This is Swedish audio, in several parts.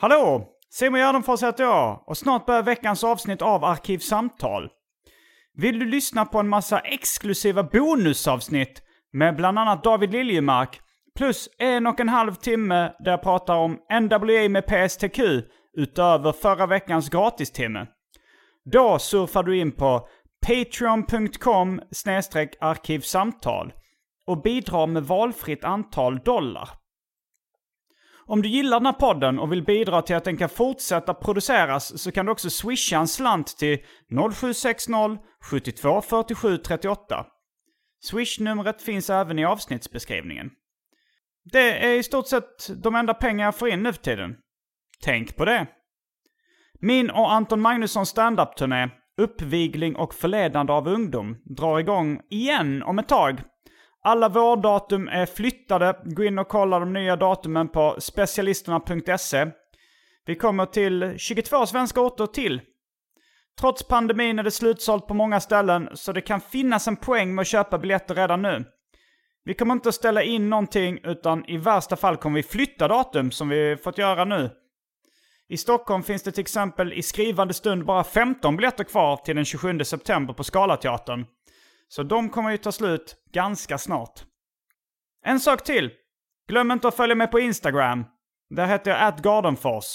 Hallå! Simon Gärdenfors heter jag och snart börjar veckans avsnitt av Arkivsamtal. Vill du lyssna på en massa exklusiva bonusavsnitt med bland annat David Liljemark plus en och en halv timme där jag pratar om NWA med PSTQ utöver förra veckans gratistimme? Då surfar du in på patreon.com arkivsamtal och bidrar med valfritt antal dollar. Om du gillar den här podden och vill bidra till att den kan fortsätta produceras så kan du också swisha en slant till 0760 72 47 38. Swish-numret finns även i avsnittsbeskrivningen. Det är i stort sett de enda pengar jag får in nu för tiden. Tänk på det. Min och Anton Magnussons standup-turné, Uppvigling och förledande av ungdom, drar igång igen om ett tag. Alla vårdatum är flyttade. Gå in och kolla de nya datumen på specialisterna.se. Vi kommer till 22 svenska orter till. Trots pandemin är det slutsålt på många ställen, så det kan finnas en poäng med att köpa biljetter redan nu. Vi kommer inte att ställa in någonting, utan i värsta fall kommer vi flytta datum som vi fått göra nu. I Stockholm finns det till exempel i skrivande stund bara 15 biljetter kvar till den 27 september på Scalateatern. Så de kommer ju ta slut ganska snart. En sak till. Glöm inte att följa med på Instagram. Där heter jag atgardenfors.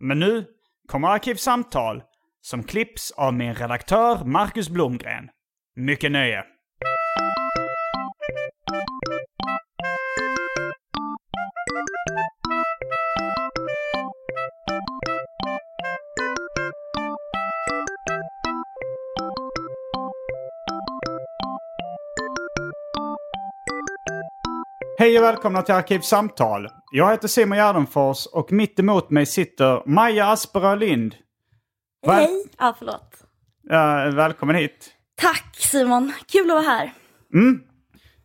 Men nu kommer Arkivsamtal som klipps av min redaktör Marcus Blomgren. Mycket nöje. Hej och välkomna till Arkivsamtal. Jag heter Simon Gärdenfors och mitt emot mig sitter Maja Asperö Lind. Väl- Hej! Ja, förlåt. Ja, välkommen hit. Tack Simon, kul att vara här.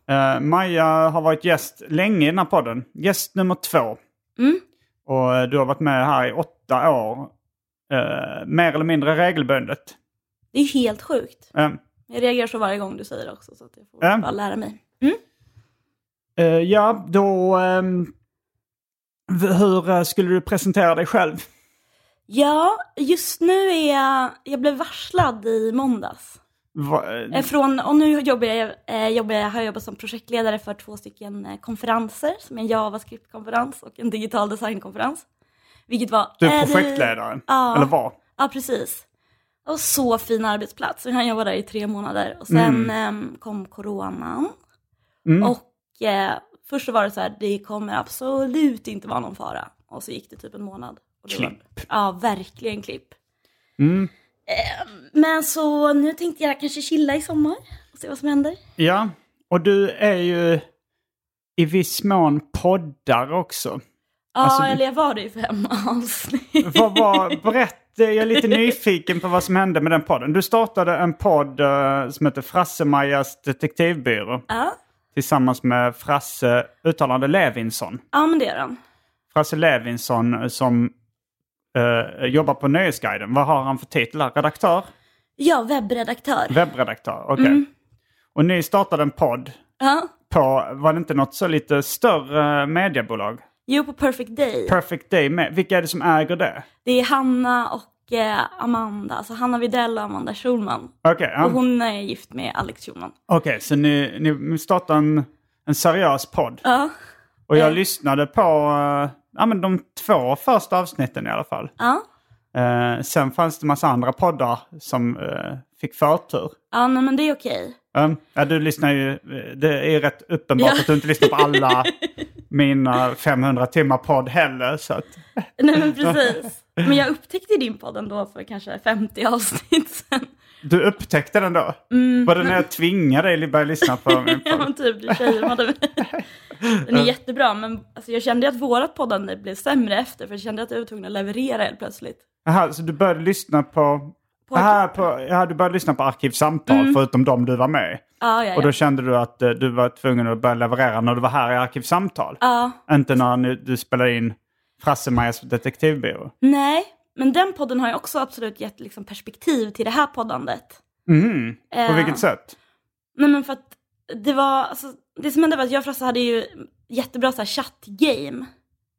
Eh, Maja har varit gäst länge i den här podden. Gäst nummer två. Mm. Och eh, du har varit med här i åtta år. eh, mer eller mindre regelbundet. Det är helt sjukt. Jag reagerar så varje gång du säger det också, så att jag får bara lära mig. Eh, ja, då... v- hur eh, skulle du presentera dig själv? Ja, just nu är jag, jag blev varslad i måndags. Va, eh, Eh, Från, och nu jobbar jag, eh, jobbar jag, har jag jobbat som projektledare för två stycken eh, konferenser, som är en JavaScript-konferens och en digital design-konferens. Vilket var... du är eh, projektledare? Ja. Eller var? Ja, precis. Och så fin arbetsplats. Jag jobbade där i tre månader. Och sen em, kom coronan. Och eh, först så var det så här, det kommer absolut inte vara någon fara. Och så gick det typ en månad. Och det Var, Klipp. ja, verkligen klipp. Eh, men så nu tänkte jag kanske chilla i sommar och se vad som händer. Ja, och du är ju i viss mån poddare också. Ja, Alltså, eller jag var det i fem avsnitt. Vad var, berätta, jag är lite nyfiken på vad som hände med den podden. Du startade en podd eh, som heter Frasse-Majas detektivbyrå. Ja. Tillsammans med Frasse, uttalande Levinsson. ja, men det är den. Frasse Levinsson eh, som eh, jobbar på Nöjesguiden. Vad har han för titel? här? Redaktör? Ja, webbredaktör. Webbredaktör? Okej. Och ni startade en podd. Ja. på, var det inte något så lite större mediebolag? Jo, på Perfect Day. Perfect Day med. Vilka är det som äger det? det är Hanna och Amanda, alltså Hanna Widell och Amanda Schulman. Okej, ja. Och hon är gift med Alex Schulman. Okej, så ni, ni startar en, en seriös podd? Ja. Och jag Eh. lyssnade på eh, ja, men de två första avsnitten i alla fall. Ja. Eh, sen fanns det massa andra poddar som eh, fick förtur. Ja, nej, men det är okej. Um, ja, du lyssnar ju, det är ju rätt uppenbart Ja. att du inte lyssnar på alla mina 500 timmar podd heller. Så att, Nej men precis. Men jag upptäckte din podd ändå för kanske 50 avsnitt sen. du upptäckte den då? Var det när jag tvingade dig att börja lyssna på min Mm. Ja podd? men typ, du shameade mig. Den är jättebra men alltså, jag kände att vårat poddande blev sämre efter för jag kände att jag var tvungen att leverera helt plötsligt. Aha, så du började lyssna på... På Aha, på ja, du började lyssna på Arkivsamtal förutom de du var med i. Ja, ja, Och då ja. kände du att eh, du var tvungen att börja leverera när du var här i Arkivsamtal? ja. Inte när du spelade in Frasse-Majas detektivbyrå? Nej, men den podden har ju också absolut gett liksom, perspektiv till det här poddandet. Mhm. På Eh. vilket sätt? Nej men för att det var, alltså, det som hände var att jag och Frasse hade ju jättebra så här chattgame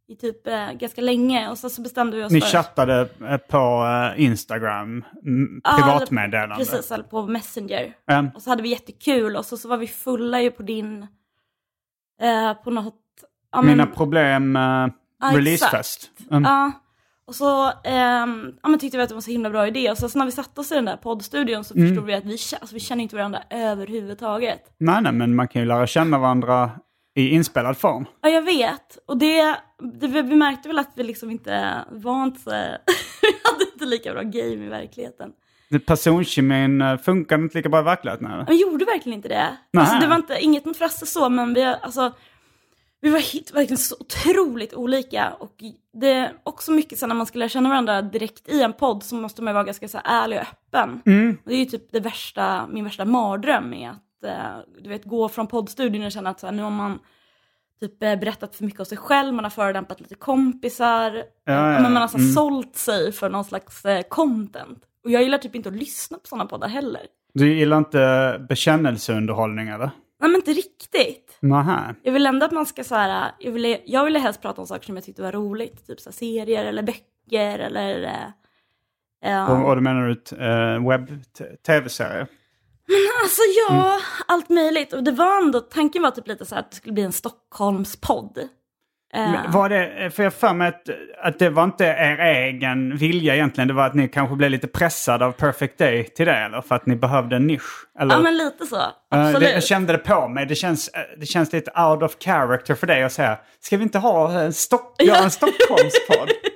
i typ eh, ganska länge och så, så bestämde vi oss Ni för... chattade eh, på eh, Instagram, mm, Ja, privatmeddelande? Precis, eller på Messenger. Mm. Och så hade vi jättekul och så, så var vi fulla ju på din, eh, på något, ja, Mina men, problem Ja, releasefest. Mm. ja. Och så ehm, ja, men tyckte vi att det var en så himla bra idé och så, så när vi satte oss i den där poddstudion så Mm. förstod vi att vi, alltså, vi känner inte varandra överhuvudtaget. Nej, nej, men man kan ju lära känna varandra i inspelad form. Ja, jag vet. Och det, det, vi märkte väl att vi liksom inte var inte så, vi hade inte lika bra game i verkligheten. Personkemin eh, funkar inte lika bra i verkligheten. Eller? Men gjorde verkligen inte det. Alltså, det var inte, inget mot Frasse så, men vi, alltså, vi var verkligen så otroligt olika. Och det är också mycket så när man ska lära känna varandra direkt i en podd så måste man vara ganska så ärlig och öppen. Och det är ju typ det värsta, min värsta mardröm är att eh, du vet, gå från poddstudion och känna att så här, nu har man typ eh, berättat för mycket om sig själv, man har förolämpat lite kompisar, ja, men man har så mm. sålt sig för någon slags eh, content. Och jag gillar typ inte att lyssna på sådana poddar heller. Du gillar inte bekännelseunderhållning eller? Nej men inte riktigt. Nähä. Jag vill ändå att man ska så här, jag ville, jag ville helst prata om saker som jag tyckte var roligt. Typ så serier eller böcker eller... eh. Och, och då menar du ett uh, webb-tv-serie? Alltså ja, allt möjligt. Och det var ändå, tanken var typ lite så här att det skulle bli en Stockholmspodd. Eh, Men Var det, för jag för mig att, att det var inte er egen vilja egentligen. Det var att ni kanske blev lite pressade av Perfect Day till det eller? För att ni behövde en nisch? Eller? ja men lite så, Eh, absolut. Det, jag kände det på mig. Det känns, eh, det känns lite out of character för dig att säga ska vi inte ha en, Stock, Ja. en Stockholmspodd?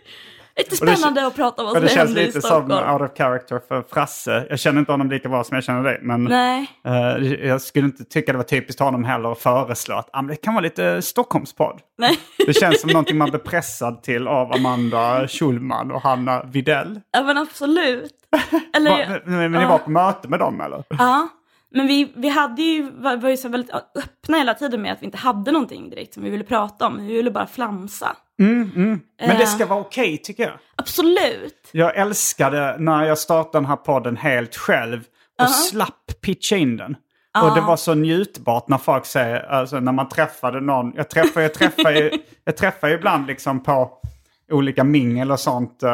lite och det spännande att prata om vad som det känns händer i lite som Stockholm. out of character för Frasse. Jag känner inte honom lika bra som jag känner dig. Men eh, jag skulle inte tycka det var typiskt honom heller att föreslå att ah, det kan vara lite Stockholmspodd. Nej. Det känns som någonting man blir pressad till av Amanda Schulman och Hanna Videll. Ja men absolut. Eller, Va, men, men ni var på möte med dem eller? Ja, men vi, vi hade ju, var, var ju så väldigt öppna hela tiden med att vi inte hade någonting direkt som vi ville prata om. Vi ville bara flamsa. Men det Eh. ska vara okej tycker jag. Absolut. Jag älskade när jag startade den här podden helt själv och slapp pitcha in den. Och det var så njutbart när folk säger, alltså när man träffade någon. Jag träffar, jag träffar, jag träffar ibland liksom på olika mingel och sånt uh,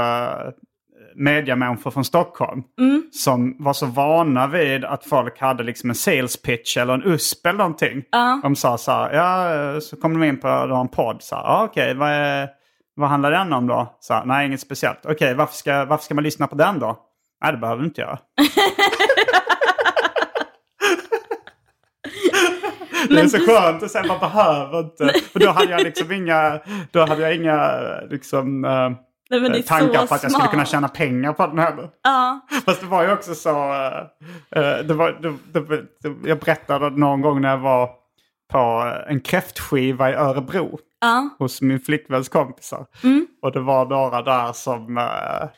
mediamänniskor från Stockholm. Som var så vana vid att folk hade liksom en sales pitch eller en USP eller någonting. De sa så här, ja, så kom de in på de en podd. Så här, ja, okej, vad, är, vad handlar den om då? Så här, Nej, inget speciellt. Okej, varför, ska, varför ska man lyssna på den då? Nej, det behöver du inte göra. Det är Men så du- skönt att säga man behöver inte. För då hade jag liksom inga, då hade jag inga liksom, eh, Nej, men det är tankar så på att jag skulle kunna tjäna pengar på den heller. Ja, Fast det var ju också så, eh, eh, det var, det, det, det, jag berättade någon gång när jag var på en kräftskiva i Örebro ja, hos min flickväns kompisar. Och det var några där som, eh,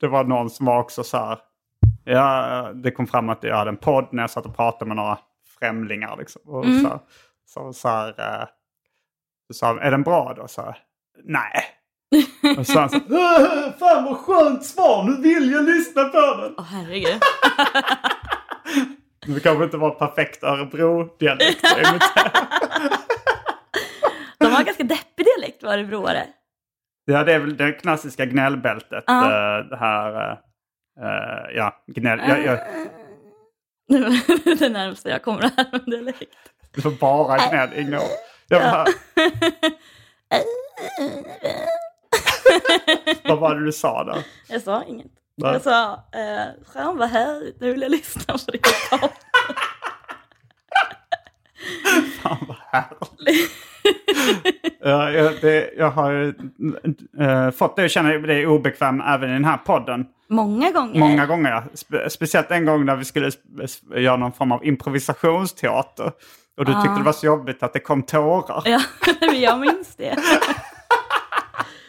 det var någon som var också så här, ja, det kom fram att jag hade en podd när jag satt och pratade med några främlingar liksom. Och så, så, så här, eh, så är den bra då? Så här, Nej. Och han så här, "Äh, fan vad skönt svar, nu vill jag lyssna på den. Åh herregud. Det kanske inte var perfekt Örebro-dialekt. De har ganska deppig dialekt, örebroare. Ja, det är väl det klassiska gnällbältet. Ja. eh, Det här... eh, ja, gnäll. Jag, jag, Det närmaste jag kommer här med dialekt. det var bara gnäll, inga. Jag bara, vad var det du sa då? Jag sa inget. Va? Jag sa, eh, fan vad härligt, nu vill jag lyssna på det. Fan vad härligt. Ja, jag, det, jag har eh, fått dig att känna dig obekväm även i den här podden. Många gånger. Många gånger. ja. Spe, speciellt en gång när vi skulle göra någon form av improvisationsteater. Och du tyckte det var så jobbigt att det kom tårar. Ja, jag minns det.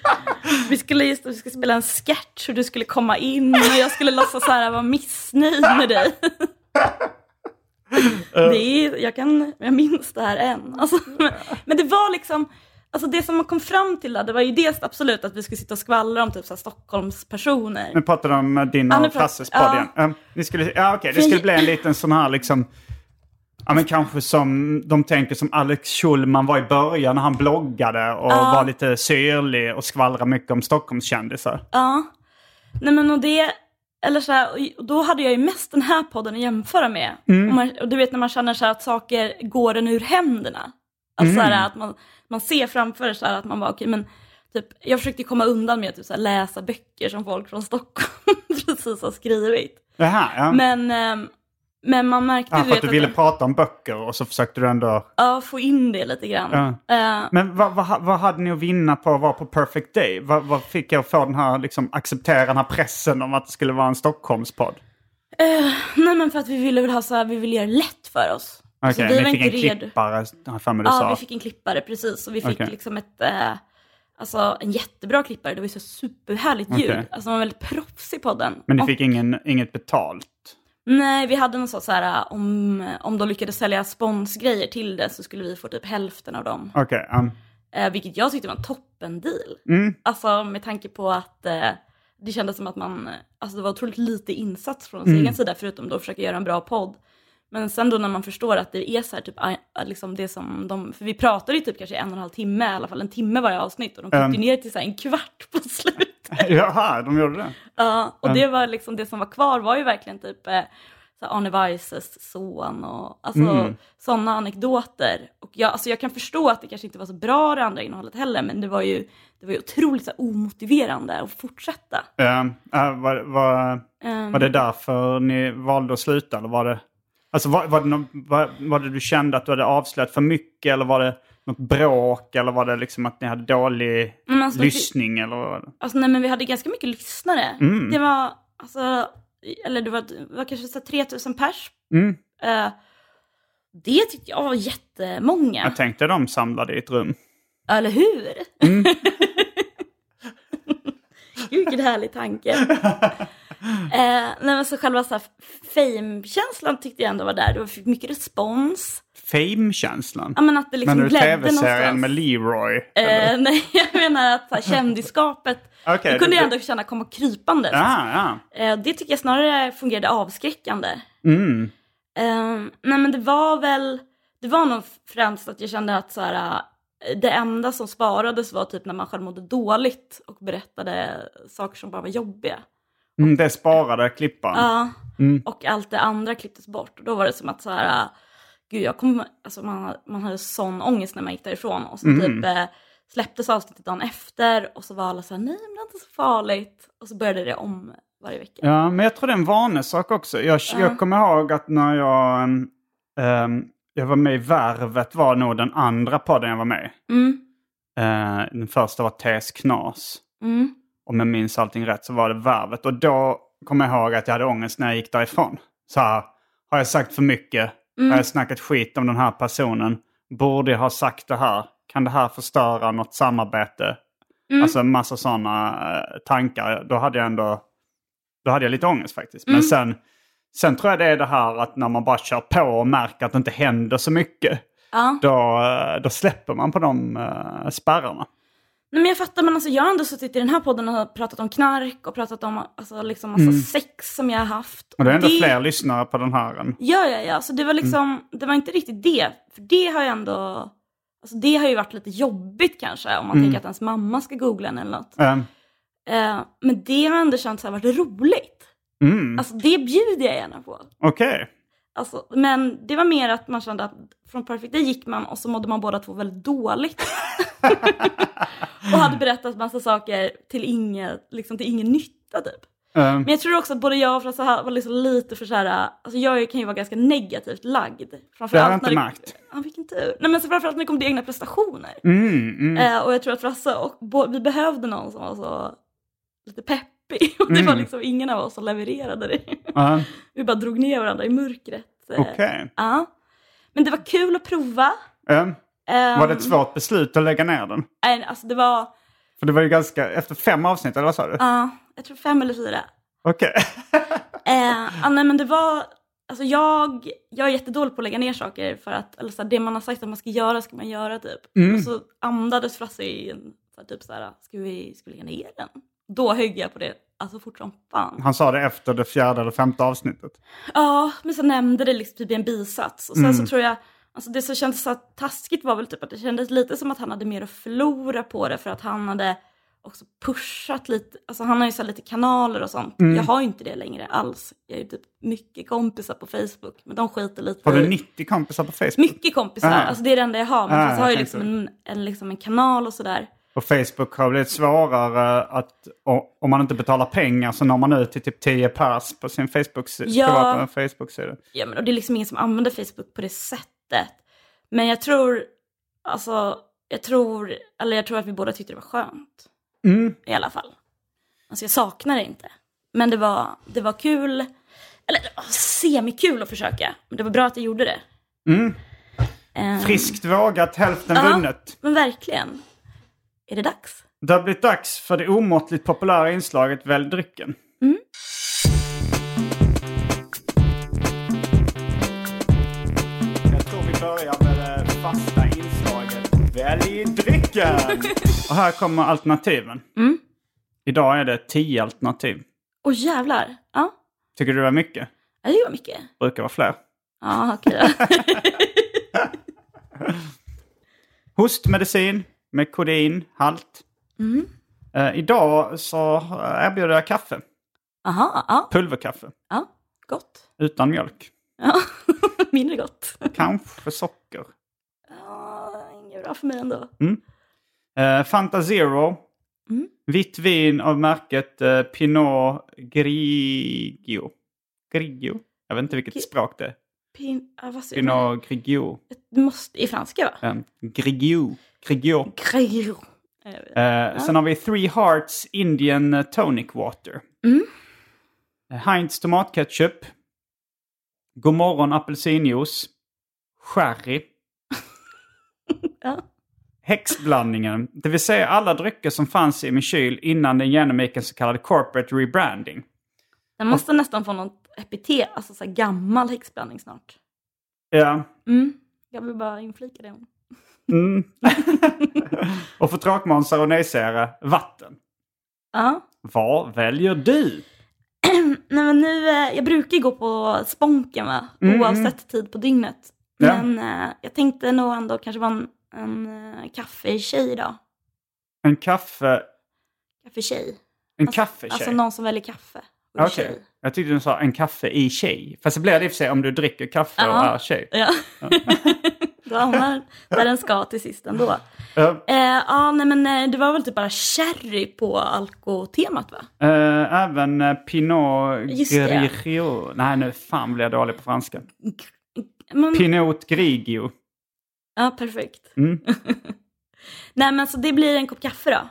Vi skulle just vi skulle spela en sketch och du skulle komma in och jag skulle låtsas så här vara missnöjd med dig. Det är, jag, kan, jag minns det här än. Alltså, men, men det var liksom, alltså det som man kom fram till där, det var ju dels absolut att vi skulle sitta och skvallra om typ så här Stockholmspersoner. Nu pratar du om eh, din och Kasses podd igen. Ja, ni skulle, ja, okej. Det skulle bli en liten sån här liksom... Ja, men kanske som de tänker som Alex Schulman var i början när han bloggade och var lite syrlig och skvallrade mycket om Stockholmskändisar. Ja. Nej men och det, eller så här, och då hade jag ju mest den här podden att jämföra med. Mm. Och, man, och du vet när man känner så här att saker går en ur händerna. Alltså så Mm. här, att man, man ser framför sig så att man bara okej men typ, jag försökte komma undan med att typ, så här, läsa böcker som folk från Stockholm precis har skrivit. Jaha, ja. Men, ehm, men man märkte ja, du för att du ville att, prata om böcker och så försökte du ändå... ja, få in det lite grann. Ja. Eh, Men vad, vad, vad hade ni att vinna på att vara på Perfect Day? Vad, vad fick jag att få den här, liksom, acceptera den här pressen om att det skulle vara en Stockholmspodd? eh, nej men för att vi ville väl ha så här, vi ville göra det lätt för oss. Okej, Så vi var ni fick en redo. klippare, för mig Ja, sa. vi fick en klippare precis. Och vi fick Okej. liksom ett, eh, alltså en jättebra klippare. Det var ju så superhärligt ljud. Okej. Alltså man var väldigt proffsig på den. Men ni Och- fick ingen, inget betalt? Nej, vi hade någon sån så här, om, om de lyckades sälja sponsgrejer till det så skulle vi få typ hälften av dem. Okej, um, Eh, vilket jag tyckte var en toppen deal. Mm. Alltså med tanke på att eh, det kändes som att man, alltså det var otroligt lite insats från ens egen sida förutom då att försöka göra en bra podd. Men sen då när man förstår att det är så här typ, liksom det som de, för vi pratade ju typ kanske en och en halv timme, i alla fall en timme varje avsnitt och de klippte Um. ner till så här en kvart på slutet. Jaha, de gjorde det? Ja, och det var liksom det som var kvar var ju verkligen typ eh, så Arne Weisses son och alltså Mm. sådana anekdoter. Och jag, alltså jag kan förstå att det kanske inte var så bra det andra innehållet heller, men det var ju, det var ju otroligt så här, omotiverande att fortsätta. Um, uh, var, var, Ehm, var det därför ni valde att sluta? Eller var det, alltså, var, var, det någon, var, var det du kände att du hade avslöjat för mycket? Eller var det något bråk? Eller var det liksom att ni hade dålig alltså, lyssning? Eller vad var det? Alltså nej men vi hade ganska mycket lyssnare. Mm. Det var, alltså, eller det var, det var kanske så här 3000 pers. Mm. Eh, det tyckte jag var jättemånga. Jag tänkte de samlade i ett rum. Eller hur? Mm. Gud vilken härlig tanke. eh, nej, men så själva så fame-känslan tyckte jag ändå var där. Det var fick mycket respons. Fame-känslan? Ja men att det liksom Menar du glädde tv-serien någonstans. med Leroy? Eh, nej, jag menar att så här, kändisskapet, Okej, det kunde det- jag ändå känna komma krypandes. Ja, ja. Eh, det tycker jag snarare fungerade avskräckande. Mm. Eh, nej men det var väl, det var nog främst att jag kände att så här, eh, det enda som sparades var typ när man själv mådde dåligt och berättade saker som bara var jobbiga. Mm, det sparade klipparen. Ja, Mm. och allt det andra klipptes bort. Och då var det som att så här, äh, gud jag kom, alltså man, man hade sån ångest när man gick därifrån. Och så Mm. typ eh, släpptes avsnittet dagen efter och så var alla så här, nej men det är inte så farligt. Och så började det om varje vecka. Ja, men jag tror det är en vanesak också. Jag, jag kommer ihåg att när jag, ehm, jag var med i Värvet var nog den andra podden jag var med i. Mm, Eh, Den första var TS Knas. mm, Om jag minns allting rätt så var det Värvet. Och då kommer jag ihåg att jag hade ångest när jag gick därifrån. Så här, har jag sagt för mycket? Har jag snackat skit om den här personen? Borde jag ha sagt det här? Kan det här förstöra något samarbete? Alltså en massa sådana eh, tankar. Då hade jag ändå då hade jag lite ångest faktiskt. Men sen, sen tror jag det är det här att när man bara kör på och märker att det inte händer så mycket. ja. Då, eh, då släpper man på de uh, spärrarna. Nej men jag fattar, men alltså jag har ändå suttit i den här podden och pratat om knark och pratat om alltså, liksom massa sex som jag har haft. Och det är ändå det... fler lyssnare på den här än... Ja, ja, ja. Så det var liksom, det var inte riktigt det. För det har ju ändå, alltså det har ju varit lite jobbigt kanske om man tänker att ens mamma ska googla en eller något. Ehm, Eh, men det har ändå känts så här varit roligt. mm, Alltså det bjuder jag gärna på. Okej. Alltså, men det var mer att man kände att från Perfect Day gick man och så mådde man båda två väldigt dåligt. och hade berättat massa saker till ingen, liksom till ingen nytta typ. Ehm, Men jag tror också att både jag och Frasse var liksom lite för så här, alltså jag kan ju vara ganska negativt lagd. Det har jag inte märkt. Ja, vilken tur. Nej men så framförallt när det kom till egna prestationer. mm, mm. Eh, och jag tror att Frasse och vi behövde någon som var så lite peppig. Och det var Mm. liksom ingen av oss som levererade det. Ehm, vi bara drog ner varandra i mörkret. Eh, Okej. Ja. Men det var kul att prova. Ehm, Ehm, var det ett svårt beslut att lägga ner den? nej, alltså det var, För det var ju ganska... Efter fem avsnitt, eller vad sa du? ja, jag tror fem eller fyra. Okej. Eh, ja, nej, men det var, alltså jag, jag är jättedålig på att lägga ner saker för att eller så här, det man har sagt att man ska göra ska man göra typ. Och så andades Frasse i en, så här, typ så här, ska vi, ska vi lägga ner den? Då högg jag på det, alltså fort som fan. Han sa det efter det fjärde eller femte avsnittet. Ja, men så nämnde det liksom typ i en bisats. Och sen så tror jag, alltså det som kändes så taskigt var väl typ att det kändes lite som att han hade mer att förlora på det för att han hade också pushat lite, alltså han har ju så lite kanaler och sånt. Jag har ju inte det längre alls. Jag är ju typ mycket kompisar på Facebook, men de skiter lite Har du i- 90 kompisar på Facebook? Mycket kompisar, Ah. alltså det är det enda jag har. Men fast jag har ju liksom en, en, liksom en kanal och sådär. På Facebook har blivit svårare att om man inte betalar pengar så når man ut till typ 10 pers på sin Facebook- Ja. Facebook-sida. Ja, men och det är liksom ingen som använder Facebook på det sättet. Men jag tror, alltså, jag tror, eller jag tror att vi båda tyckte det var skönt. Mm. I alla fall. Alltså jag saknar det inte. Men det var, det var kul, eller det var semikul att försöka. Men det var bra att jag gjorde det. Ehm, Friskt vågat, hälften ja, vunnet. Men verkligen. Är det dags? Det har blivit dags för det omåttligt populära inslaget Välj drycken. Mm. Jag tror vi börjar med det fasta inslaget Välj drycken! Och här kommer alternativen. Mm. Idag är det 10 alternativ. Åh jävlar. Ja, Tycker du det var mycket? ja det var mycket. Brukar vara fler. Ja, okej då. Hostmedicin med kodein, halt. Mm. Eh, idag så erbjuder jag kaffe. Aha, ja, Pulverkaffe. ja, gott. Utan mjölk. Ja, mindre gott. Kanske socker. Ja, inget bra för mig ändå. Eh, Fanta Zero. Mm. Vitt vin av märket eh, Pinot Grigio. Grigio? Jag vet inte vilket Gi- språk det är. Pin, du? Pinot Grigio. Det måste, i franska va? Um, Grigio. Grigio. Grigio. Eh, Sen har vi Three Hearts Indian Tonic Water. Mm. Eh, Heinz tomatketchup. Godmorgon apelsinjuice. Sherry. Ja. Häxblandningen, det vill säga alla drycker som fanns i min kyl innan den genomgick en så kallad corporate rebranding. Den måste nästan få något epitet, alltså så här gammal häxblandning snart. Ja. Mm. Jag vill bara inflika det. Mm. och för tråkmånsar och nejsägare, vatten. Ja. Vad väljer du? Nej men nu, eh, jag brukar ju gå på Sponken va, Mm. oavsett tid på dygnet. Ja. Men eh, jag tänkte nog ändå kanske vara en, en eh, kaffetjej idag. En kaffe... Kaffetjej. En Alltså- kaffetjej? Alltså någon som väljer kaffe. Och Okej. tjej. Jag tyckte du sa en kaffe i tjej. Fast det blir det i och för sig om du dricker kaffe och Ja. är tjej. Ja. Då hamnar där den ska till sist ändå. Ja. Eh, ja, nej men eh, det var väl typ bara sherry på alkotemat va? Eh, även eh, Pinot. Grigio. Nej, nu fan blir jag dålig på franska. Men, Pinot Grigio. ja, perfekt. Mm. nej men så det blir en kopp kaffe då.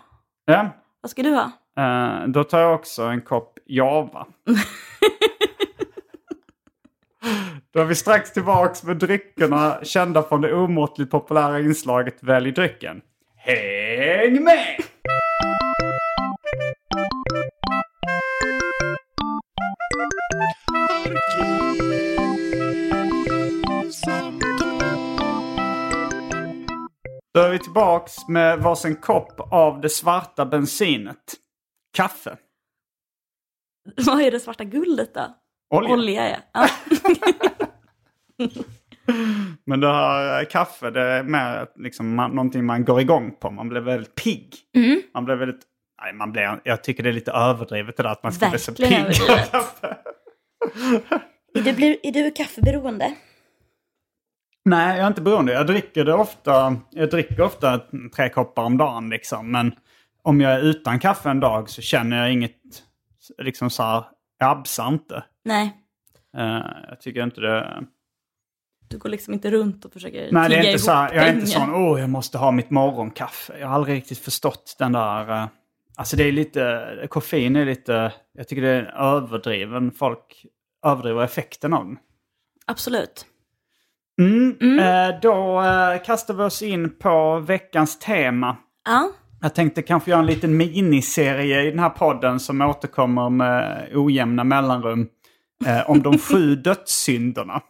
Ja. Vad ska du ha? Eh, då tar jag också en kopp Java. Då är vi strax tillbaks med dryckerna kända från det omåttligt populära inslaget Välj drycken. Häng med! Då är vi tillbaks med varsin kopp av det svarta bensinet. Kaffe. Vad är det svarta guldet då? Olja. Olja ja. ja. Men det här eh, kaffe, det är mer liksom man, någonting man går igång på. Man blir väldigt pigg. Mm. Man blir väldigt... Nej, man blir, jag tycker det är lite överdrivet det där att man ska bli så Verkligen pigg av kaffe. Är, du, blir, är du kaffeberoende? Nej, jag är inte beroende. Jag dricker det ofta. Jag dricker ofta tre koppar om dagen liksom. Men om jag är utan kaffe en dag så känner jag inget, liksom så här, jag absar inte. Nej, Eh, jag tycker inte det... du går liksom inte runt och försöker Nej, det är inte så här, jag är inte sån, åh, jag måste ha mitt morgonkaffe. Jag har aldrig riktigt förstått den där... eh, alltså det är lite, koffein är lite, jag tycker det är överdriven. Folk överdriver effekten av den. Absolut. Mm. Eh, då eh, kastar vi oss in på veckans tema. Ja, Jag tänkte kanske göra en liten miniserie i den här podden som återkommer med ojämna mellanrum. Eh, om de sju dödssynderna.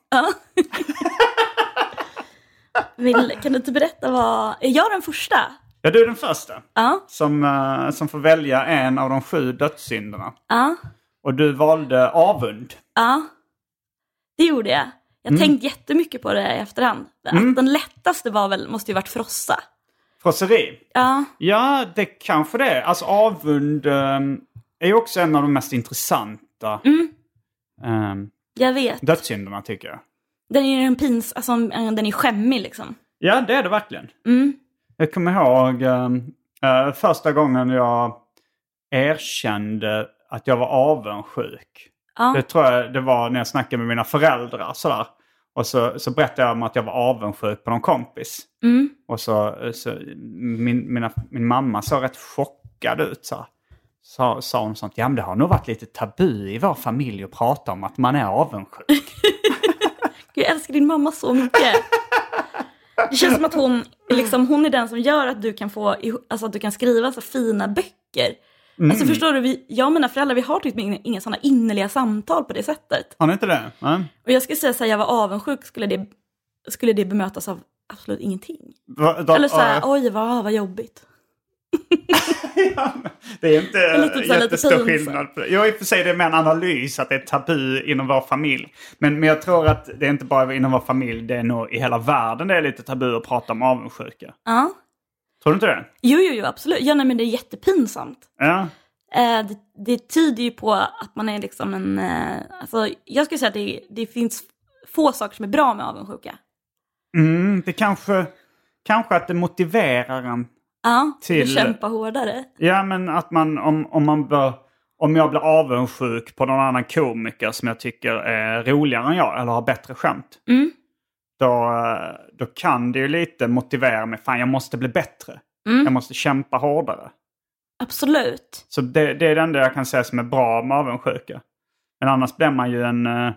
Vill, kan du inte berätta vad... Är jag den första? Ja, du är den första Ja, som, eh, som får välja en av de sju dödssynderna. ja, Och du valde avund. ja. Det gjorde jag. Jag Mm. har tänkt jättemycket på det i efterhand. Att den lättaste var väl, måste ju varit frossa. Frosseri. Ja, Ja, det kanske det är. Alltså avund eh, är ju också en av de mest intressanta eh, jag vet. dödssynderna tycker jag. Den är en pins, alltså en- den är skämmig liksom. Ja, det är det verkligen. Mm. Jag kommer ihåg eh, första gången jag erkände att jag var avundsjuk. Ja. Det tror jag det var när jag snackade med mina föräldrar. Sådär. Och så, så berättade jag om att jag var avundsjuk på någon kompis. Mm. Och så, så min, mina, min mamma såg rätt chockad ut. Så sa, sa hon sånt, ja men det har nog varit lite tabu i vår familj att prata om att man är avundsjuk. Jag älskar din mamma så mycket. Det känns som att hon, liksom, hon är den som gör att du kan få, alltså att du kan skriva så fina böcker. Mm. Alltså förstår du, vi, jag och mina föräldrar vi har typ inga, inga sådana innerliga samtal på det sättet. Har ni inte det? Nej. Och jag skulle säga här, jag var avundsjuk, skulle det, skulle det bemötas av absolut ingenting. Va- då- Eller så här, ja, oj vad, vad jobbigt. Det är inte lite lite jättestor pinsamt. skillnad. på det. Jo, i och för sig det är mer en analys att det är tabu inom vår familj. Men, men jag tror att det är inte bara inom vår familj, det är nog i hela världen det är lite tabu att prata om avundsjuka. Ja. Tror du inte det? Jo, jo, jo, absolut. Ja, nej, men det är jättepinsamt. Ja. Eh, det, det tyder ju på att man är liksom en... Eh, alltså, jag skulle säga att det, det finns få saker som är bra med avundsjuka. Mm, det kanske, kanske att det motiverar en. Ja, Till- kämpa hårdare. Ja, men att man om, om man bör... Om jag blir avundsjuk på någon annan komiker som jag tycker är roligare än jag eller har bättre skämt. Mm. Då, eh, då kan det ju lite motivera mig. Fan, jag måste bli bättre. Mm. Jag måste kämpa hårdare. Absolut. Så det, det är det enda jag kan säga som är bra med avundsjuka. Men annars blir man ju en... eh,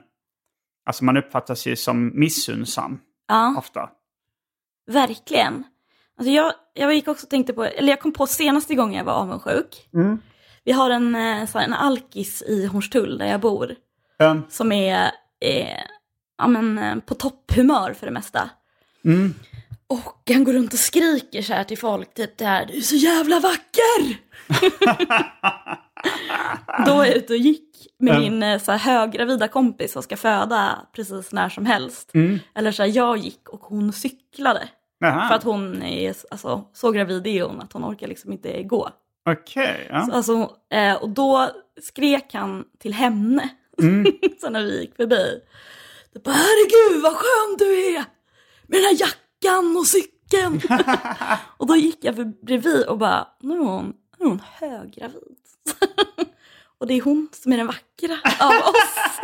Alltså man uppfattas ju som missunnsam Ja, ofta. verkligen. Alltså jag, jag gick också tänkte på, eller jag kom på senaste gången jag var avundsjuk. Vi har en, eh, så här, en alkis i Hornstull där jag bor. Um, Som är eh, ja, men, eh, på topphumör för det mesta. Och han går runt och skriker så här till folk, typ det här, du är så jävla vacker! Då var jag ute och gick med Ja. min så här, höggravida kompis som ska föda precis när som helst. Eller så här, jag gick och hon cyklade. Jaha. För att hon är, alltså, så gravid är hon att hon orkar liksom inte gå. Okej. ja. Så, Alltså, eh, och då skrek han till henne. så när vi gick förbi. Det bara, herregud vad skön du är! Med den här jackan och cykeln. och då gick jag bredvid och bara, nu är hon, nu är hon höggravid. och det är hon som är den vackra av oss.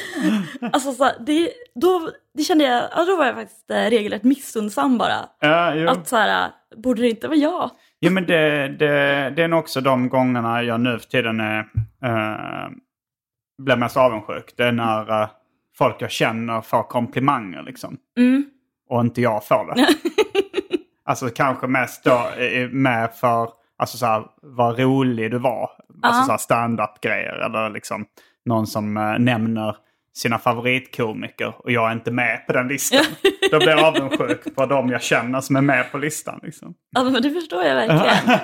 alltså så, det, då, det kände jag, ja, då var jag faktiskt eh, regelrätt missundsam bara. Ja, jo. Att så här, borde det inte vara jag? Jo men det, det, det är nog också de gångerna jag nu för tiden är, eh, blir mest avundsjuk. Det är när eh, folk jag känner får komplimanger liksom. Mm. Och inte jag får det. alltså kanske mest då med för, alltså så här, vad rolig du var. Alltså Ja. så här stand-up grejer eller liksom någon som eh, nämner sina favoritkomiker och jag är inte med på den listan. Då blir jag avundsjuk på de jag känner som är med på listan. Liksom. Ja, men det förstår jag verkligen.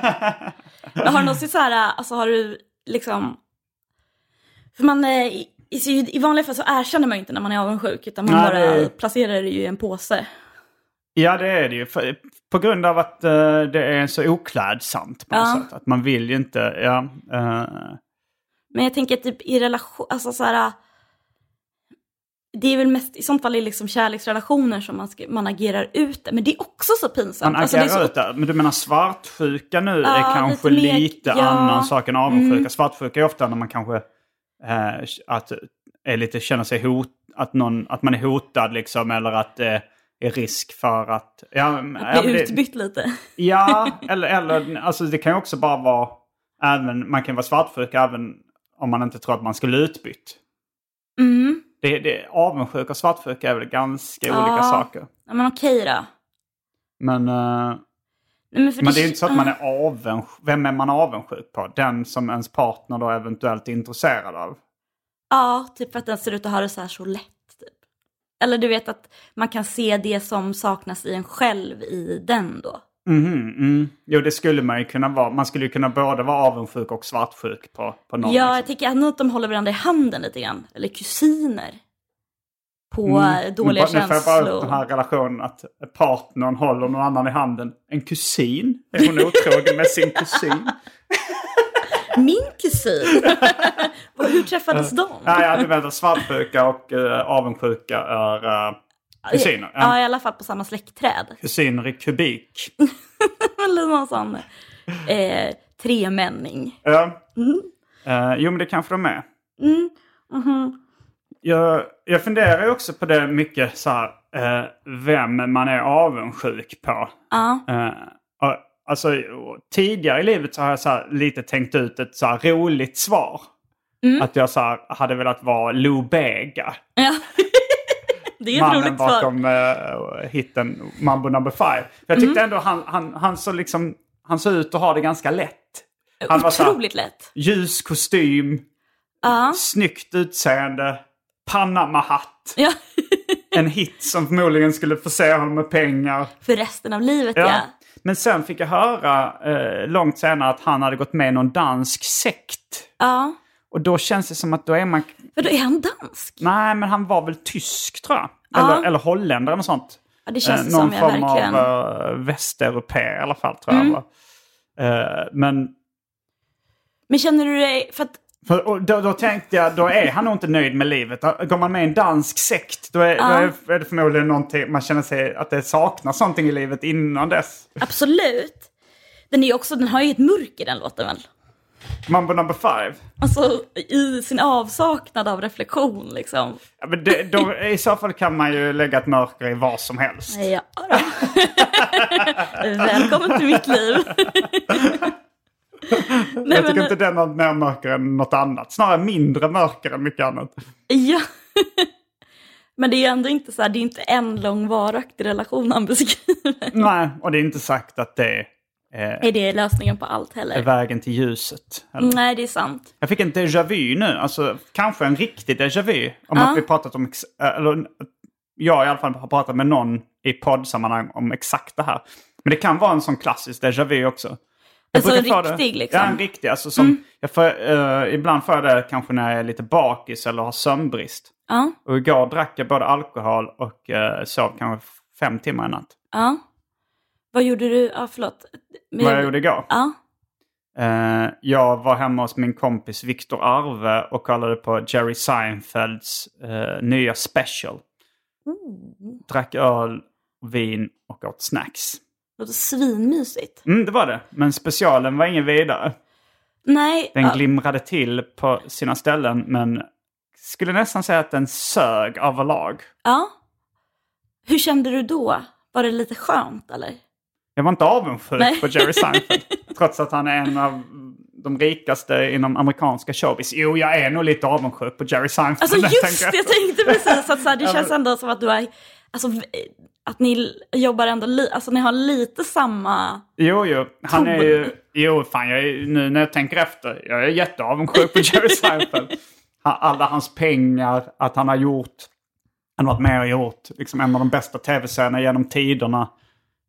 men har du någonsin så här, alltså har du liksom... För man, eh, i, i, vanliga fall så erkänner man ju inte när man är avundsjuk, utan man Nej, bara det- placerar det ju i en påse. Ja, det är det ju. För, på grund av att eh, det är så oklädsamt på något Ja. sätt. Att man vill ju inte... Ja, eh, Men jag tänker typ i relation, alltså så här... Det är väl mest i sånt fall i liksom kärleksrelationer som man, ska, man agerar ut det. Men det är också så pinsamt. man Alltså, agerar så, ut det. Men du menar svartsjuka nu Ja, är kanske lite mer- lite ja. annan sak än avundsjuka. Mm. Svartsjuka är ofta när man kanske eh, att, är lite, känner sig hot, att, någon, att man är hotad liksom. Eller att det är risk för att... Ja, ja, Bli det- utbytt lite. Ja, eller, eller alltså det kan ju också bara vara... Även, man kan vara svartsjuk även om man inte tror att man skulle utbytt. Mm. Det, det, avundsjuka och svartsjuka är väl ganska Ja. olika saker. Ja, men okej då. Men, eh, Nej, men, men det är inte så att man är avundsjuk. Vem är man avundsjuk på? Den som ens partner då eventuellt är intresserad av. Ja, typ för att den ser ut att ha det så här så lätt. Typ. Eller du vet att man kan se det som saknas i en själv i den då. Mhm, mm. Jo, det skulle man ju kunna vara. Man skulle ju kunna både vara avundsjuk och svartsjuk på, på någon. ja, jag liksom. tycker ändå att de håller varandra i handen lite grann. Eller kusiner. På Mm. dåliga nu, får- Nu får jag bara upp känslor. den här relationen att partnern håller någon annan i handen. En kusin? Är hon otrogen med sin kusin? Min kusin! Hur träffades de? Nej, ja, du menar svartsjuka och uh, avundsjuka är uh, kusiner. Ja, Ja. i alla fall på samma släktträd. Kusiner i kubik. Eller någon sån eh, tremänning. Ja. Eh, jo, men det kanske de är. Mm. mhm. Jag, jag funderar ju också på det mycket så här, eh, vem man är avundsjuk på. Ja. Eh, och, alltså, tidigare i livet så har jag så här, lite tänkt ut ett så här, roligt svar. Mm. Att jag så här, hade velat vara Lou Bega. ja. Det är Mannen bakom uh, hitten Mambo number five. För jag Mm. tyckte ändå han, han, han, så liksom, han såg ut att ha det ganska lätt. Han var här, Otroligt lätt. ljus kostym, Ja. snyggt utseende, Panama-hatt. ja. En hit som förmodligen skulle förse honom med pengar. För resten av livet ja. Ja. Men sen fick jag höra eh, långt senare att han hade gått med i någon dansk sekt. Ja. Och då känns det som att då är man... För då är han dansk. Nej, men han var väl tysk tror jag. Ja. Eller, eller holländare eller något sånt. Ja, det känns Eh, det någon som, ja, form verkligen. Mm. av uh, västeuropé i alla fall tror jag. Eh, men Men känner du dig, för att, för, då, då tänkte jag, då är han nog inte nöjd med livet. Går man med i en dansk sekt, då är, då är, det förmodligen någonting, man känner sig att det saknas någonting i livet innan dess. absolut. Den, är också, den har ju ett mörker den låten väl? Mambo number five. Alltså i sin avsaknad av reflektion liksom. Ja, men det, då, I så fall kan man ju lägga ett mörker i vad som helst. Ja då. Välkommen till mitt liv. Nej, jag tycker men, inte den har mer mörker än något annat. Snarare mindre mörker än mycket annat. Ja. Men det är ju ändå inte så här, det är inte en lång varaktig relation han beskriver. Nej, och det är inte sagt att det är, Är det lösningen på allt heller? vägen till ljuset. Eller? Nej, det är sant. Jag fick en déjà vu nu, alltså kanske en riktig déjà vu. Om Ja. att vi pratat om, äh, eller jag i alla fall har pratat med någon i poddsammanhang om exakt det här. Men det kan vara en sån klassisk déjà vu också. Jag Alltså en riktig, det, liksom? Ja, en riktig. Alltså som, jag får, eh, ibland får jag det kanske när jag är lite bakis eller har sömnbrist. Ja, Och igår drack jag både alkohol och uh, sov kanske fem timmar i natt. ja. Vad gjorde du? Ja, förlåt. Men- Vad jag gjorde igår? Ja, Eh, jag var hemma hos min kompis Viktor Arve och kollade på Jerry Seinfelds eh, nya special. Drack öl, vin och åt snacks. låter svinmysigt. Mm, det var det. Men specialen var ingen vidare. Nej, Den ja, glimrade till på sina ställen men skulle nästan säga att den sög överlag. ja. Hur kände du då? Var det lite skönt eller? Jag var inte avundsjuk Nej. på Jerry Seinfeld. trots att han är en av de rikaste inom amerikanska showbiz. Jo, jag är nog lite avundsjuk på Jerry Seinfeld. Alltså jag just tänker det, jag tänkte precis att så här, det känns ändå som att du har, alltså att ni jobbar ändå, li, alltså ni har lite samma, Jo, jo. Han är ju... Jo, fan, jag är, nu när jag tänker efter. Jag är jätteavundsjuk på Jerry Seinfeld. alla hans pengar, att han har gjort, han har varit med och gjort liksom en av de bästa tv-serierna genom tiderna.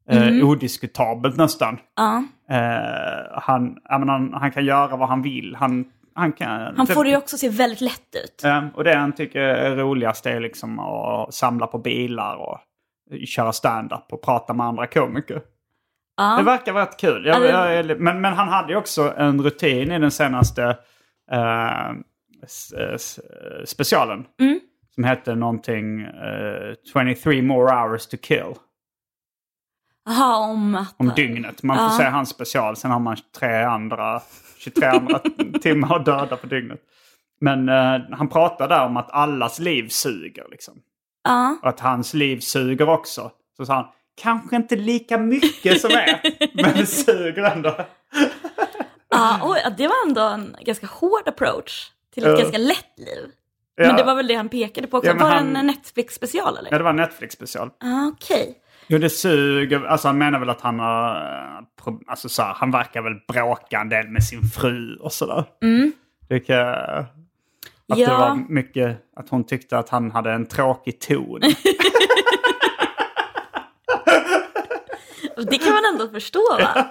Eh, odiskutabelt nästan. Ja. Eh, han, jag menar, han, han kan göra vad han vill. Han, han, kan, Han får det ju också se väldigt lätt ut. Eh, och det han tycker är roligast är liksom att samla på bilar och köra stand-up och prata med andra komiker. Ja. Det verkar rätt kul. Jag, jag, är- men, men han hade ju också en rutin i den senaste eh, s- specialen. Mm. Som hette någonting eh, 23 more hours to kill. Jaha, om att... Om dygnet. Man får Ja. se hans special. Sen har man tre andra, 23 andra timmar döda på dygnet. Men eh, han pratade där om att allas liv suger. Liksom. Ja. Och att hans liv suger också. Så sa han, kanske inte lika mycket som er. men det suger ändå. Ja, ja, det var ändå en ganska hård approach till ett Ja. ganska lätt liv. Ja. Men det var väl det han pekade på också. Ja, var det han- en Netflix-special eller? Ja, det var en Netflix-special. Ah, Okej. Jo, det suger. Alltså han menar väl att han har... eh, Alltså så här, han verkar väl bråka en del med sin fru och sådär. Mm. Det kan... Att det Ja. var mycket... Att hon tyckte att han hade en tråkig ton. Det kan man ändå förstå va?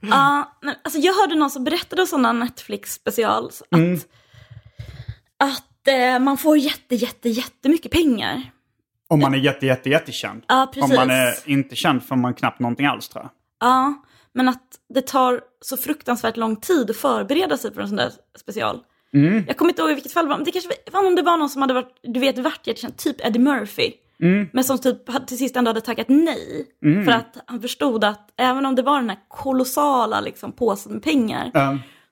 Ja, men alltså jag hörde någon som berättade om sådana Netflix-specials att, Mm. att eh, man får jätte, jätte, jättemycket pengar. Om man är jätte, jätte, jättekänd. Ja, Om precis. man är inte känd får man knappt någonting alls tror jag. Ja, men att det tar så fruktansvärt lång tid att förbereda sig för en sån där special. Mm. Jag kommer inte ihåg i vilket fall det var, men det kanske var om det var någon som hade varit, du vet, varit jättekänd, typ Eddie Murphy. Mm. Men som typ hade- till sist ändå hade tackat nej. För att han förstod att även om det var den här kolossala liksom, påsen med pengar,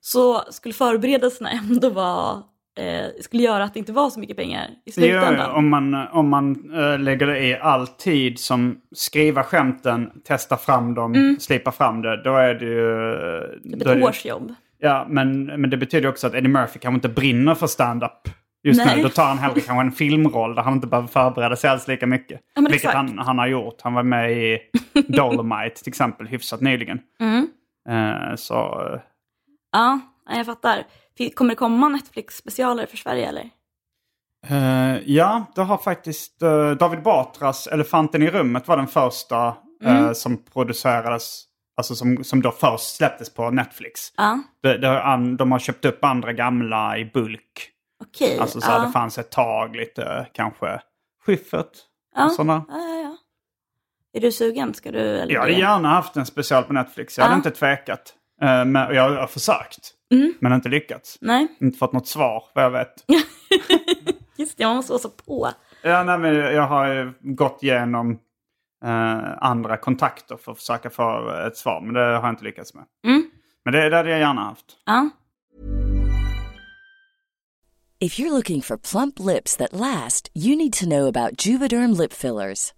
så skulle förberedelserna ändå vara, eh, skulle göra att det inte var så mycket pengar i slutändan. Ja, om man, om man eh, lägger det i all tid som skriva skämten, testa fram dem, slipa fram det, då är det ju... typ då är ett årsjobb. Ja, men, men det betyder också att Eddie Murphy kanske inte brinner för stand-up just Nej. nu. Då tar han hellre kanske en filmroll där han inte behöver förbereda sig alls lika mycket. Ja, Vilket exakt. han, han har gjort. Han var med i Dolomite till exempel hyfsat nyligen. Mm. Eh, så eh, ja, jag fattar. Kommer det komma Netflix-specialer för Sverige eller? Eh, ja, det har faktiskt eh, David Batras Elefanten i rummet var den första Mm. eh, som producerades, alltså som, som då först släpptes på Netflix. Har an, de har köpt upp andra gamla i bulk. okej. Alltså så det fanns ett tag lite eh, kanske Schyffert Ja. och sådana. Är du sugen? Ska du? Eller Jag hade gärna haft en special på Netflix. Jag hade inte tvekat. Eh, men jag har försökt. Mm. Men inte lyckats. Nej, Inte fått något svar vad jag vet. just det, man måste vara så på. Ja, nej, men jag har gått igenom eh, andra kontakter för att försöka få ett svar. Men det har jag inte lyckats med. Mm. Men det, det hade jag gärna haft. Ja. If you're looking for plump lips that last, you need to know about Juvederm lip fillers.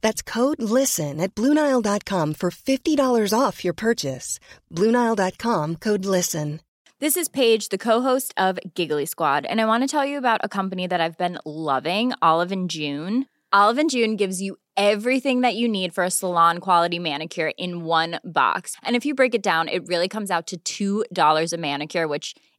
That's code LISTEN at Bluenile.com for $50 off your purchase. Bluenile.com code LISTEN. This is Paige, the co-host of Giggly Squad, and I want to tell you about a company that I've been loving, Olive and June. Olive and June gives you everything that you need for a salon quality manicure in one box. And if you break it down, it really comes out to $2 a manicure, which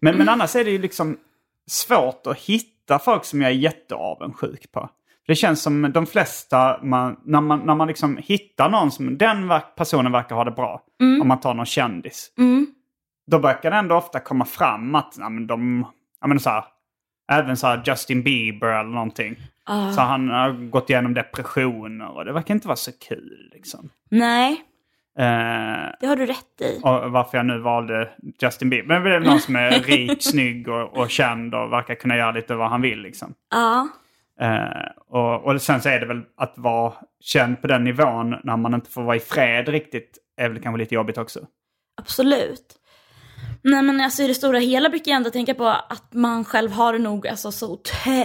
Men, men annars är det ju liksom svårt att hitta folk som jag är jätteavundsjuk på. Det känns som de flesta, man, när, man, när man liksom hittar någon som den verk, personen verkar ha det bra, om man tar någon kändis. Då verkar det ändå ofta komma fram att ja, men de, ja, men så här, även så här Justin Bieber eller någonting. Så han har gått igenom depressioner och det verkar inte vara så kul liksom. Nej, det har du rätt i. och varför jag nu valde Justin Bieber. Men det är någon som är rik, snygg och, och känd och verkar kunna göra lite vad han vill. Liksom. Ja, Eh, och, och sen så är det väl att vara känd på den nivån när man inte får vara i fred riktigt är väl kanske lite jobbigt också. absolut. Nej men alltså i det stora hela brukar jag ändå tänka på att man själv har det nog alltså, så,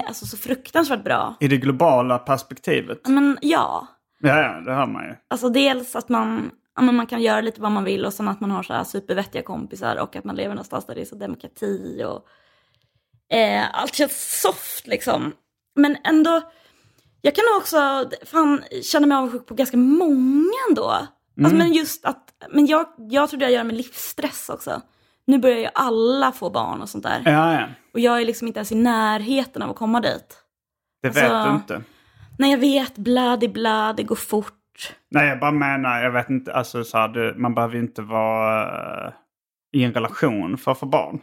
alltså, så fruktansvärt bra. I det globala perspektivet. Men ja, Ja, ja, det hör man ju. alltså dels att man, ja, men man kan göra lite vad man vill och sen att man har så här supervettiga kompisar och att man lever någonstans där det är så demokrati och eh, allt känns soft liksom. Men ändå, jag kan också fan, känna mig avundsjuk på ganska många ändå. Alltså, men just att, men jag, jag tror det har att göra med livsstress också. Nu börjar ju alla få barn och sånt där. Ja, ja. Och jag är liksom inte ens i närheten av att komma dit. Det Alltså- vet du inte. Nej jag vet, bladi blad, det går fort. Nej, jag bara menar, jag vet inte, alltså så här, du, man behöver ju inte vara eh, i en relation för att få barn.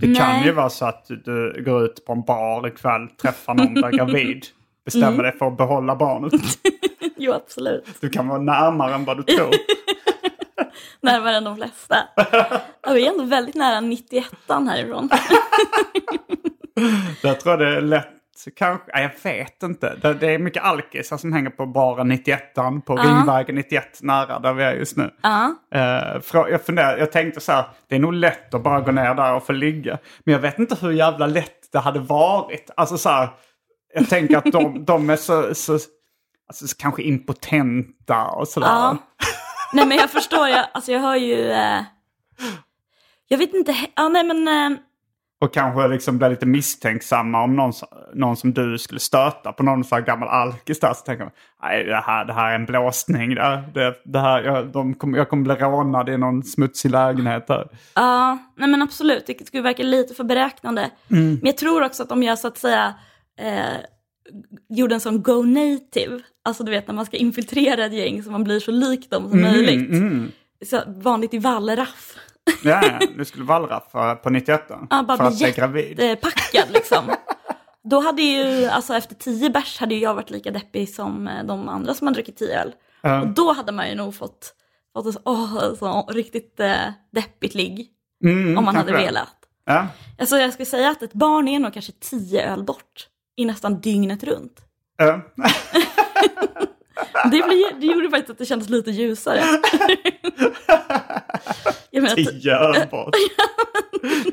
Det kan Nej. ju vara så att du går ut på en bar ikväll, träffar någon, blir gravid, bestämmer Mm. dig för att behålla barnet. Jo absolut. Du kan vara närmare än vad du tror. Närmare än de flesta. Ja, vi är ändå väldigt nära 91 härifrån. Jag tror det är lätt, kanske, nej, jag vet inte. Det, det är mycket alkisar som hänger på baren 91 på Ringvägen 91 nära där vi är just nu. Ja. Eh, frå- jag, funderar, jag tänkte så här, det är nog lätt att bara gå ner där och få ligga. Men jag vet inte hur jävla lätt det hade varit. Alltså så här, jag tänker att de, de är så, så alltså, så kanske impotenta och sådär. Ja. Nej men jag förstår, jag, alltså jag hör ju... Eh, jag vet inte, ja nej men... Eh, Och kanske liksom blir lite misstänksamma om någon, som- någon som du skulle stöta på någon så här gammal alkis där. Så tänker man, nej det här, det här är en blåsning. Det, det, det här, jag, de kom, jag kommer bli rånad i någon smutsig lägenhet här. Ja, nej men absolut. Det skulle verka lite för beräknande. Men jag tror också att om jag så att säga eh, gjorde en sån go native, alltså du vet när man ska infiltrera ett gäng så man blir så lik dem som möjligt. Så vanligt i wallraff. Ja, ja, du skulle wallraffa på 91 Ja, bara för att bli jättepackad liksom. Då hade ju, alltså efter tio bärs hade ju jag varit lika deppig som eh, de andra som har druckit tio öl. Ja. Och då hade man ju nog fått, fått ett åh, så riktigt eh, deppigt ligg. Mm, om man hade det. velat. Ja. Alltså jag skulle säga att ett barn är nog kanske tio öl bort i nästan dygnet runt. Ja. Det, blir, det gjorde faktiskt att det kändes lite ljusare. jag menar, Tio öl bort.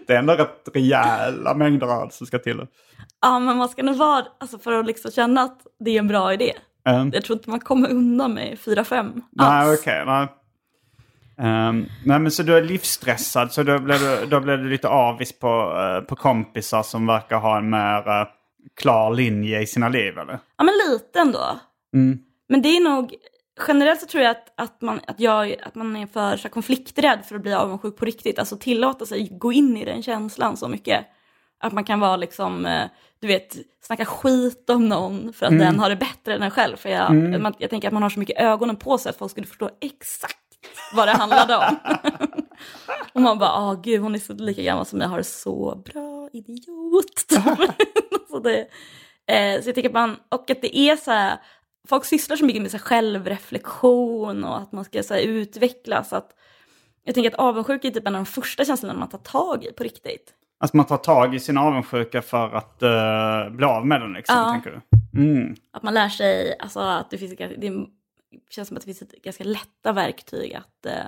Det är ändå rätt rejäla mängder öl som ska till. ja, men man ska nog vara, alltså för att liksom känna att det är en bra idé. Um, Jag tror inte man kommer undan med fyra fem nej, alls. okej. nej. Ehm, nej, men så du är livsstressad, så då blir du, då blir du lite avis på, eh, på kompisar som verkar ha en mer eh, klar linje i sina liv, eller? Ja, men lite ändå. Mm. Men det är nog, generellt så tror jag att, att, man, att, jag, att man är för så konflikträdd för att bli avundsjuk på riktigt. Alltså tillåta sig gå in i den känslan så mycket. Att man kan vara liksom, eh, du vet, snacka skit om någon för att Mm. den har det bättre än en själv. För jag, man, jag tänker att man har så mycket ögonen på sig att folk skulle förstå exakt vad det handlade om. Och man bara, åh gud hon är så lika gammal som jag, har det så bra, idiot. så, det, eh, så jag tänker att man, och att det är så här, folk sysslar så mycket med så självreflektion och att man ska så utvecklas. Att, jag tänker att avundsjuka är typ en av de första känslorna man tar tag i på riktigt. Att man tar tag i sin avundsjuka för att uh, bli av med den liksom, Ja. tänker du? Mm. Att man lär sig, alltså att det finns det känns som att det finns ett ganska lätta verktyg att eh,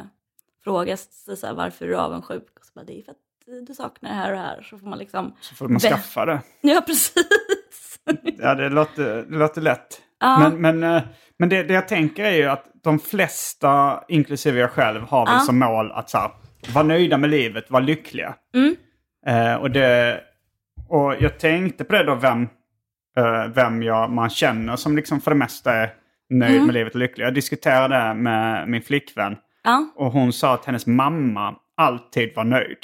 fråga sig så här, varför är du avundsjuk? Och så bara, det är för att du saknar det här och det här. Så får man liksom... Så får man skaffa det. Ja, precis. Ja, det låter, det låter lätt. Ja. Men, men, eh, men det, det jag tänker är ju att de flesta, inklusive jag själv, har väl Ja. som mål att så här, vara nöjda med livet, vara lyckliga. Mm. Eh, och, det, och jag tänkte på det då, vem, eh, vem jag, man känner som liksom för det mesta är nöjd Mm. med livet och lycklig. Jag diskuterade det med min flickvän. Ja. Och hon sa att hennes mamma alltid var nöjd.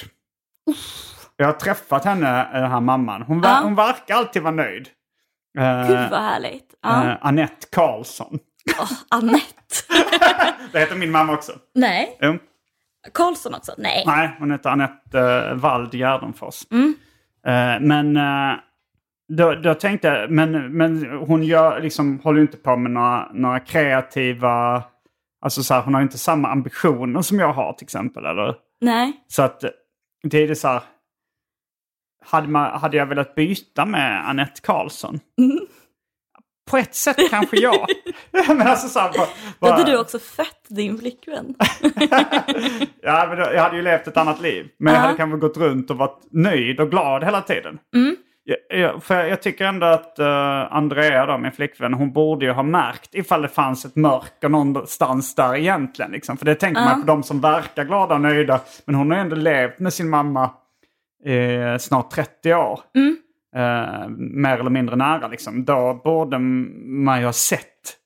Jag har träffat henne, den här mamman. Hon, ver- Ja. hon verkar alltid vara nöjd. Eh, Gud vad härligt. Ja. eh, Annette Karlsson. Åh, Annette. Det heter min mamma också. Nej. Jo. Karlsson också? Nej. Nej, hon heter Annette uh, Wald Gärdenfors. Mm. Eh, men uh, då, då tänkte jag, men, men hon gör, liksom, håller ju inte på med några, några kreativa... Alltså så här, hon har inte samma ambitioner som jag har till exempel. Eller? Nej. Så att det är det så här... Hade, man, hade jag velat byta med Annette Karlsson? På ett sätt kanske ja. men alltså så här, bara, Då hade bara- du också fött din flickvän. Ja, men jag hade ju levt ett annat liv. Men jag Ja. hade kanske gått runt och varit nöjd och glad hela tiden. Mm. Jag, jag, för jag tycker ändå att uh, Andrea, då, min flickvän, hon borde ju ha märkt ifall det fanns ett mörker någonstans där egentligen. Liksom. För det tänker Ja. man på de som verkar glada och nöjda. Men hon har ju ändå levt med sin mamma i snart 30 år. Mm. Eh, mer eller mindre nära liksom. Då borde man ju ha sett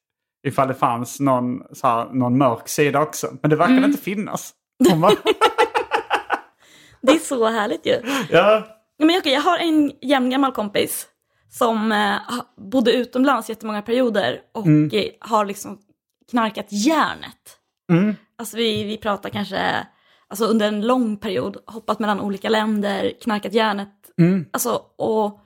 ifall det fanns någon, så här, någon mörk sida också. Men det verkar Mm. inte finnas. Var, Det är så härligt ju. ja, Men okej, jag har en jämngammal kompis som eh, bodde utomlands jättemånga perioder och eh, har liksom knarkat järnet. Mm. Alltså vi, vi pratar kanske alltså under en lång period, hoppat mellan olika länder, knarkat järnet. Mm. Alltså, och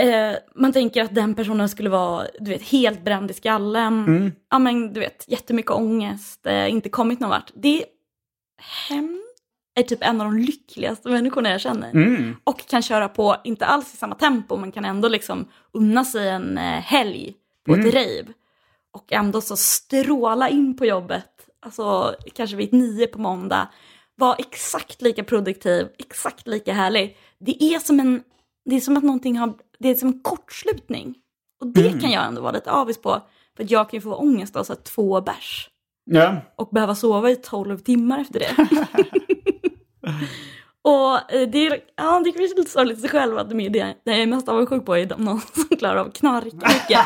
eh, man tänker att den personen skulle vara, du vet, helt bränd i skallen. Mm. Ja men du vet, jättemycket ångest, eh, inte kommit någon vart. Det hem är typ en av de lyckligaste människorna jag känner. Mm. Och kan köra på, inte alls i samma tempo, men kan ändå liksom unna sig en eh, helg på Mm. ett rave. Och ändå så stråla in på jobbet, alltså kanske vid nio på måndag, vara exakt lika produktiv, exakt lika härlig. Det är som en, det är som att någonting har, det är som en kortslutning. Och det Mm. kan jag ändå vara lite avis på, för att jag kan ju få ångest av så här två bärs ja. och behöva sova i 12 timmar efter det. och eh, det är, ja, det är lite sorgligt i sig själv att det är det jag är mest avundsjuk på är de- någon som klarar av att knarka mycket.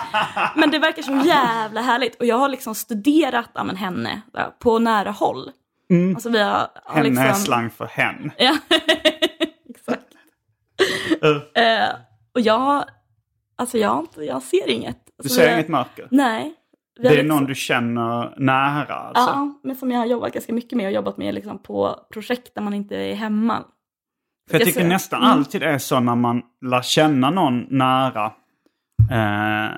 Men det verkar så jävla härligt och jag har liksom studerat ja, men, henne på nära håll. Alltså vi har, har Henne liksom... är slang för hen. Ja, exakt. Eh, Eh, och jag, alltså jag, inte- jag ser inget. Du Alltså, ser vi har- inget mörker? Nej. Det är liksom- någon du känner nära alltså? Ja, men som jag har jobbat ganska mycket med och jobbat med liksom på projekt där man inte är hemma. För jag Jag tycker ser- nästan mm. alltid är så när man lär känna någon nära. Eh,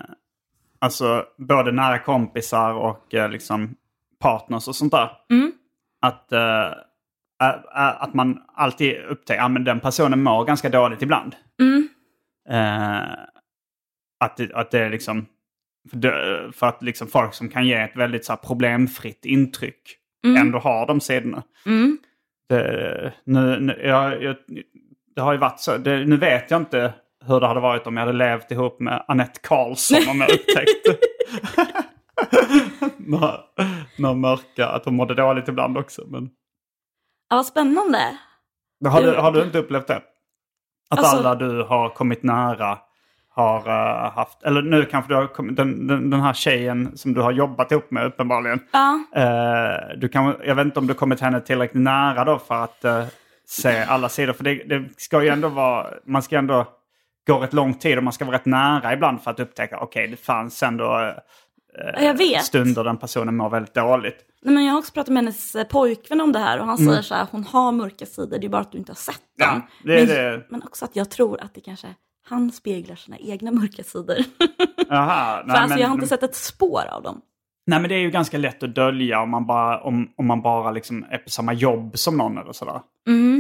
alltså både nära kompisar och eh, liksom partners och sånt där. Mm. Att, eh, ä- ä- att man alltid upptäcker att den personen mår ganska dåligt ibland. Mm. Eh, att, det, att det är liksom... För, det, för att liksom folk som kan ge ett väldigt så här, problemfritt intryck ändå har de sidorna. Mm. Det, nu, nu, jag, jag, det har ju varit så. Det, nu vet jag inte hur det hade varit om jag hade levt ihop med Annette Karlsson om jag upptäckte några, några mörka, att hon mådde dåligt ibland också. Men, Ja, vad spännande. har, du, har du inte upplevt det? Att Alltså- alla du har kommit nära har eh, haft, eller nu kanske du har kommit, den, den, den här tjejen som du har jobbat ihop med uppenbarligen. Ja, Eh, du kan, jag vet inte om du kommit henne tillräckligt nära då för att eh, se alla sidor. För det, det ska ju ändå vara, man ska ändå gå rätt lång tid och man ska vara rätt nära ibland för att upptäcka, okej det fanns ändå eh, Ja, vet. stunder den personen mår väldigt dåligt. Nej, men jag har också pratat med hennes eh, pojkvän om det här och han Mm. säger så här, hon har mörka sidor, det är bara att du inte har sett Ja, dem. det är men, det. men också att jag tror att det kanske, han speglar sina egna mörka sidor. Jaha, För alltså, jag har inte sett ett spår av dem. Nej men det är ju ganska lätt att dölja om man bara, om, om man bara liksom är på samma jobb som någon eller sådär.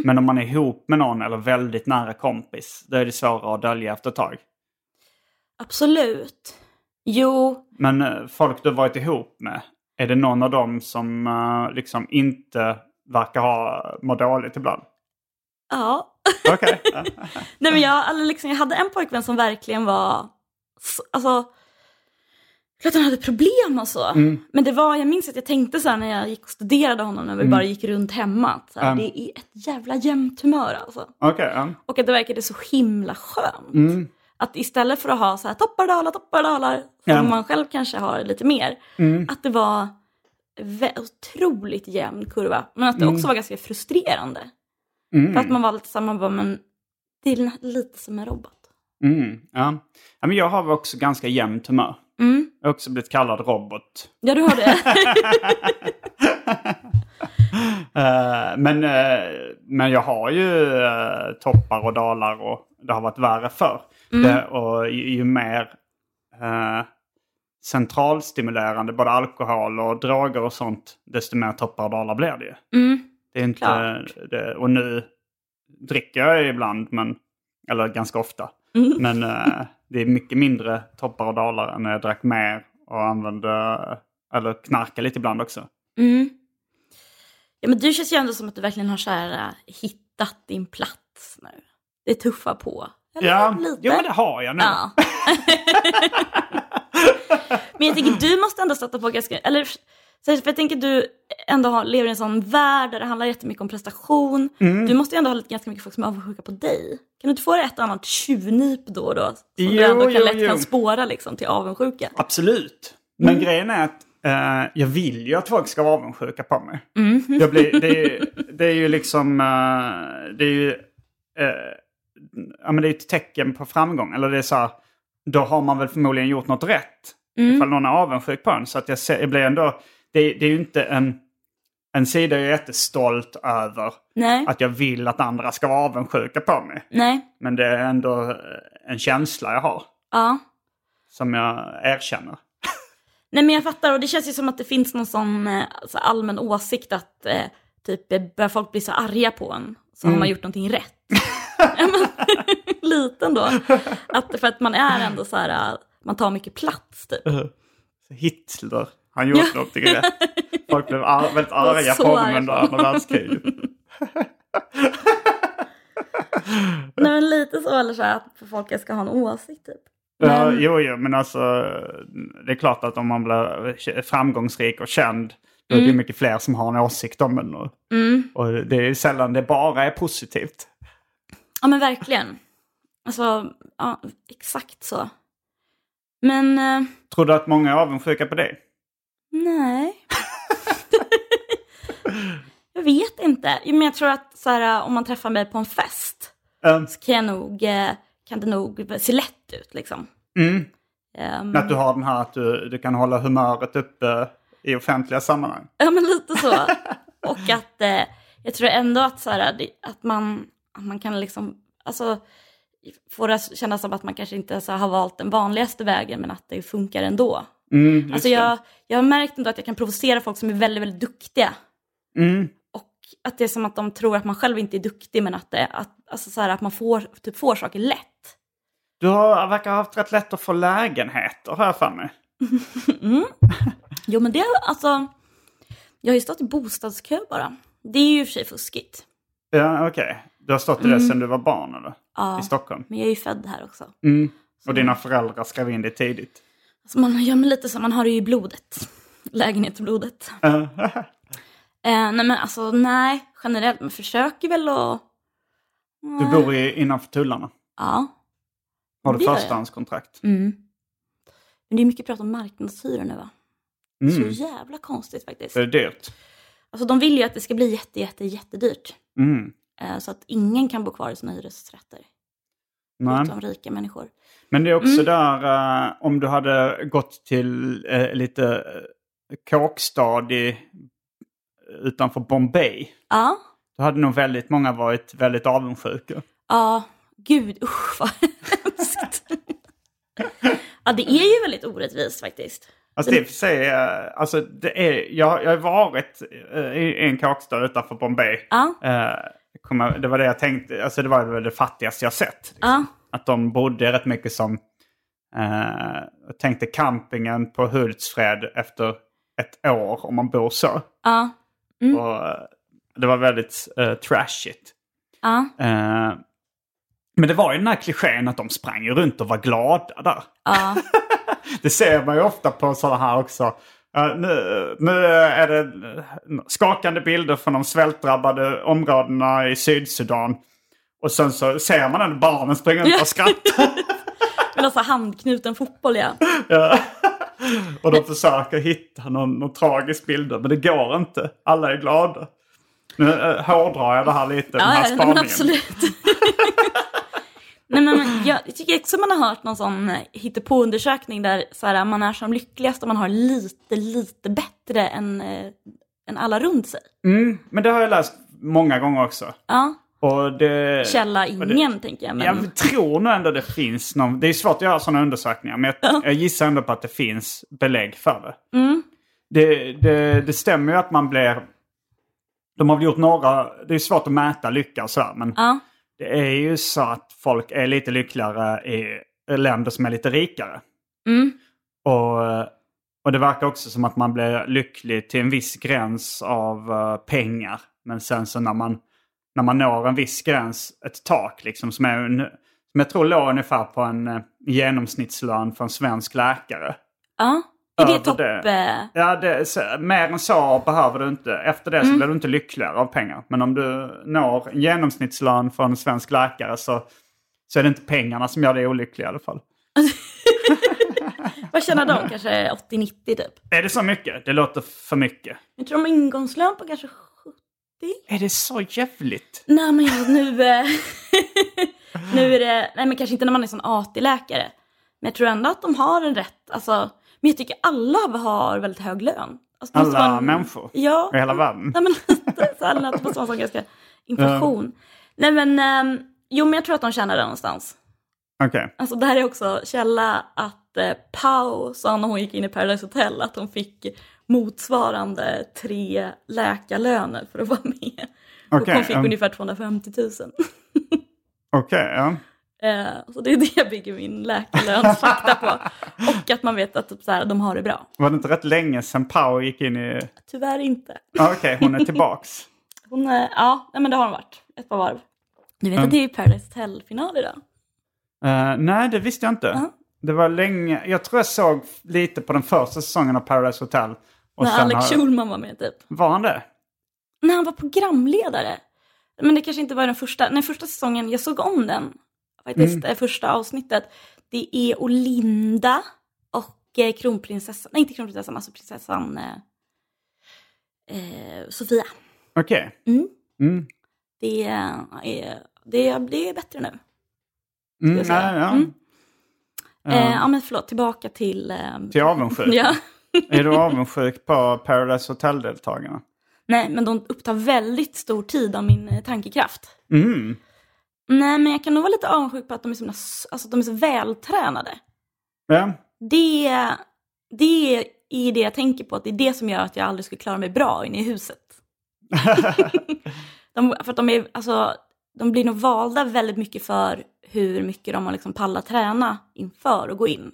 Men om man är ihop med någon eller väldigt nära kompis, då är det svårare att dölja efter ett tag. Absolut. Jo, Men eh, folk du har varit ihop med, är det någon av dem som eh, liksom inte verkar ha må dåligt ibland? ja. Okej. Nej men jag, eller liksom, jag hade en pojkvän som verkligen var, så- alltså, klart han hade problem och så. Men det var, jag minns att jag tänkte så här när jag gick och studerade honom, när vi bara gick runt hemma, så här, Mm. det är ett jävla jämnt humör alltså. Okej, ja. Och att det verkade så himla skönt. Att istället för att ha så här toppar, dalar, toppar, dalar, som Ja. man själv kanske har lite mer, att det var otroligt jämn kurva. Men att det också var ganska frustrerande. För att man var lite samma, bara, men det är lite som en robot. Mm, ja. ja men jag har också ganska jämnt humör. Mm. Jag har också blivit kallad robot. Ja, du har det. Eh, men, eh, men jag har ju eh, toppar och dalar och det har varit värre förr. Det, och ju, ju mer uh, centralstimulerande både alkohol och droger och sånt, desto mer toppar och dalar blir det ju. Mm. Det är inte, det, och nu dricker jag ibland, men, eller ganska ofta. Mm. Men eh, det är mycket mindre toppar och dalar än när jag drack mer och använde, eller knarkade lite ibland också. Mm. Ja, men du känns ju ändå som att du verkligen har så här, äh, hittat din plats nu. Det är tuffa på. Eller Ja, lite. jo men det har jag nu. Ja. men jag tänker du måste ändå stöta på ganska, eller för jag tänker du ändå har, lever i en sån värld där det handlar jättemycket om prestation. Mm. Du måste ju ändå ha lite, ganska mycket folk som är avundsjuka på dig. Kan du inte få ett annat tjuvnyp då och då? Som Jo, du ändå kan, jo, lätt jo. kan spåra liksom till avundsjuka. Absolut. Men grejen är att eh, jag vill ju att folk ska vara avundsjuka på mig. Mm. Blir, det, är, det är ju liksom, eh, det är ju, eh, ja men det är ett tecken på framgång. Eller det är så här, då har man väl förmodligen gjort något rätt. Ifall någon är avundsjuk på en. Så att jag, ser, jag blir ändå, det, det är ju inte en, en sida jag är jättestolt över. Nej, Att jag vill att andra ska vara avundsjuka på mig. nej, Men det är ändå en känsla jag har. ja. Som jag erkänner. Nej men jag fattar och det känns ju som att det finns någon sån alltså, allmän åsikt att eh, typ börjar folk bli så arga på en så har man gjort någonting rätt. Ja, Liten då. Att, för att man är ändå så här, man tar mycket plats typ. Hitler, han gjorde Ja. någonting rätt. Folk blev ar- väldigt arga på honom under andra världskriget. Nej men lite så eller så här, att folk ska ha en åsikt typ. Ja, Men- jo, jo, men alltså det är klart att om man blir framgångsrik och känd då är Mm. det mycket fler som har en åsikt om en. Och, och det är sällan det bara är positivt. Ja men verkligen. Alltså, ja exakt så. Men eh, Tror du att många är avundsjuka på det? Nej. jag vet inte. Men jag tror att så här, om man träffar mig på en fest Um, så kan, jag nog, eh, kan det nog se lätt ut liksom. mm. Ehm, Att du har den här att du, du kan hålla humöret uppe i offentliga sammanhang. Ja men lite så. Och att eh, jag tror ändå att, så här, att, man, man kan liksom, alltså få det kännas som att man kanske inte så har valt den vanligaste vägen men att det funkar ändå. Mm, Alltså jag, jag har märkt ändå att jag kan provocera folk som är väldigt, väldigt duktiga. Mm. Och att det är som att de tror att man själv inte är duktig men att, det, att, alltså så här, att man får, typ får saker lätt. Du har, verkar ha haft rätt lätt att få lägenheter har jag för mig. Jo men det, alltså, jag har ju stått i bostadskö bara. Det är ju i och för sig fuskigt. Ja, okej. Du har stått i det sedan du var barn eller? Mm. Ja. I Stockholm? Men jag är ju född här också. Mm. Och dina föräldrar skrev in det tidigt? Alltså man gör mig lite så, man har det ju i blodet. Lägenhetsblodet. Eh, nej men alltså nej, generellt, men försöker väl att... du bor i, innanför tullarna? Ja. Har du Det gör jag. förstahandskontrakt? Mm. Men det är mycket prat om marknadshyror nu va? Mm. Så jävla konstigt faktiskt. Det är dyrt. Alltså de vill ju att det ska bli jätte, jätte, jättedyrt. Mm. Eh, så att ingen kan bo kvar i sina hyresrätter. Nej. Utom rika människor. Men det är också Mm. där eh, om du hade gått till eh, lite kåkstad i, utanför Bombay. Ja. Då hade nog väldigt många varit väldigt avundsjuka. Ja, gud usch vad hemskt. ja, det är ju väldigt orättvist faktiskt. Alltså det är för sig, alltså det är, jag, jag har varit i en kåkstad utanför Bombay. Ja. Kommer- det var det jag tänkte, alltså det var det fattigaste jag sett. liksom. Ja. Att de bodde rätt mycket som, eh, jag tänkte campingen på Hultsfred efter ett år om man bor så. Ja. Och, eh, det var väldigt eh, trashigt. Ja. Eh, men det var ju den här klichén att de sprang runt och var glada där. Ja. Det ser man ju ofta på sådana här också. Eh, nu, nu är det eh, skakande bilder från de svältdrabbade områdena i Sydsudan. Och sen så ser man den barnen springa runt och skratta. Men alltså handknuten fotboll ja. Ja. Och de försöker hitta någon, någon tragisk bild, men det går inte. Alla är glada. Nu uh, hårdrar jag det här lite, den här Ja, ja, nej, spaningen. men absolut. nej, men, men jag tycker också man har hört någon sån eh, hittepåundersökning där så här, man är som lyckligast om man har lite, lite bättre än, eh, än alla runt sig. Mm, men det har jag läst många gånger också. Ja, Och det, källa ingen tänker jag. Men, Jag tror nog ändå det finns någon... Det är svårt att göra sådana undersökningar, men jag, jag gissar ändå på att det finns belägg för det. Mm. Det, det. Det stämmer ju att man blir... De har väl gjort några... Det är svårt att mäta lycka och sådär, men ja, det är ju så att folk är lite lyckligare i länder som är lite rikare. mm, Och, och det verkar också som att man blir lycklig till en viss gräns av eh, pengar. Men sen så när man, när man når en viss gräns, ett tak liksom, som, är en, som jag tror låg ungefär på en eh, genomsnittslön för en svensk läkare. ja. Är det topp... det. eh, Ja, det, så, mer än så behöver du inte. Efter det så Mm. blir du inte lyckligare av pengar. Men om du når en genomsnittslön för en svensk läkare så, så är det inte pengarna som gör dig olycklig i alla fall. Vad tjänar de? Kanske 80-90 typ? Är det så mycket? Det låter för mycket. Jag tror de har ingångslön på kanske 70? Är det så jävligt? Nej men jag, nu... eh, nu är det... Nej men kanske inte när man är sån AT-läkare. Men jag tror ändå att de har en rätt... Alltså, men jag tycker alla har väldigt hög lön. Alltså, Alla en- människor Ja. i hela världen? Nej men lite så alla, måste vara sån ganska inflation. Nej men... ehm, jo men jag tror att de tjänar det någonstans. Okej. Alltså det här är också källa att eh, Pau sa när hon gick in i Paradise Hotel att hon fick motsvarande tre läkarlöner för att vara med. och Okej, hon fick um. ungefär 250 000. Okej, ja. Eh, så det är det jag bygger min läkarlönsfakta på. Och att man vet att typ, så här, de har det bra. Var det inte rätt länge sedan Pau gick in i... Tyvärr inte. Okej, hon är tillbaks. Hon, eh, ja, nej, men det har hon varit. Ett par varv. Du vet att det är Paradise Hotel-final idag? Eh, nej, det visste jag inte. Ja. Det var länge... Jag tror jag såg lite på den första säsongen av Paradise Hotel. Och När Alex har- Schulman var med typ. Var han det? När han var programledare. Men det kanske inte var den första, nej första säsongen, jag såg om den. Faktiskt, det första avsnittet. Det är Olinda och eh, kronprinsessan, nej inte kronprinsessan, alltså prinsessan eh, eh, Sofia. Okej. Mm. Mm. Det är, det, det är bättre nu. Mm, nej, ja. Mm. Eh, ja men förlåt, tillbaka till... Eh, Till avundsjuk. ja. Är du avundsjuk på Paradise Hotel-deltagarna? Nej, men de upptar väldigt stor tid av min eh, tankekraft. Mm. Nej, men jag kan nog vara lite avundsjuk på att de är så, alltså, de är så vältränade. Ja. Det, det är det jag tänker på, att det är det som gör att jag aldrig skulle klara mig bra inne i huset. de, för att de, är, alltså, de blir nog valda väldigt mycket för hur mycket de har liksom pallat träna inför att gå in.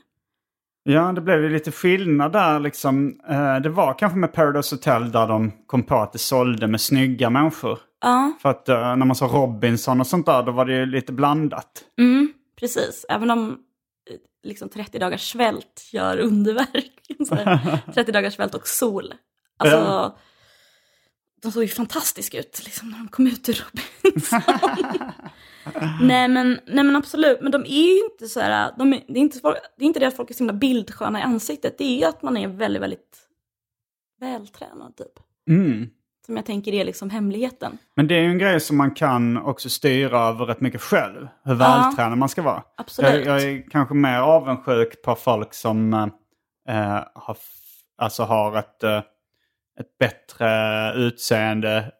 Ja, det blev ju lite skillnad där liksom. Eh, det var kanske med Paradise Hotel där de kom på att det sålde med snygga människor. Ja, För att eh, när man sa Robinson och sånt där, då var det ju lite blandat. mm, precis. Även om eh, liksom 30 dagars svält gör underverk. Så här, 30 dagars svält och sol. Alltså, Ja. De såg ju fantastiska ut liksom, när de kom ut ur Robinson. nej, men, nej men absolut, men de är ju inte så här, de är, det, är inte, det är inte det att folk är så himla bildsköna i ansiktet, det är ju att man är väldigt, väldigt vältränad typ. Mm. Som jag tänker är liksom hemligheten. Men det är ju en grej som man kan också styra över rätt mycket själv. Hur vältränad man ska vara. Absolut. Jag, jag är kanske mer avundsjuk på folk som eh, har, alltså har ett, eh, ett bättre utseende,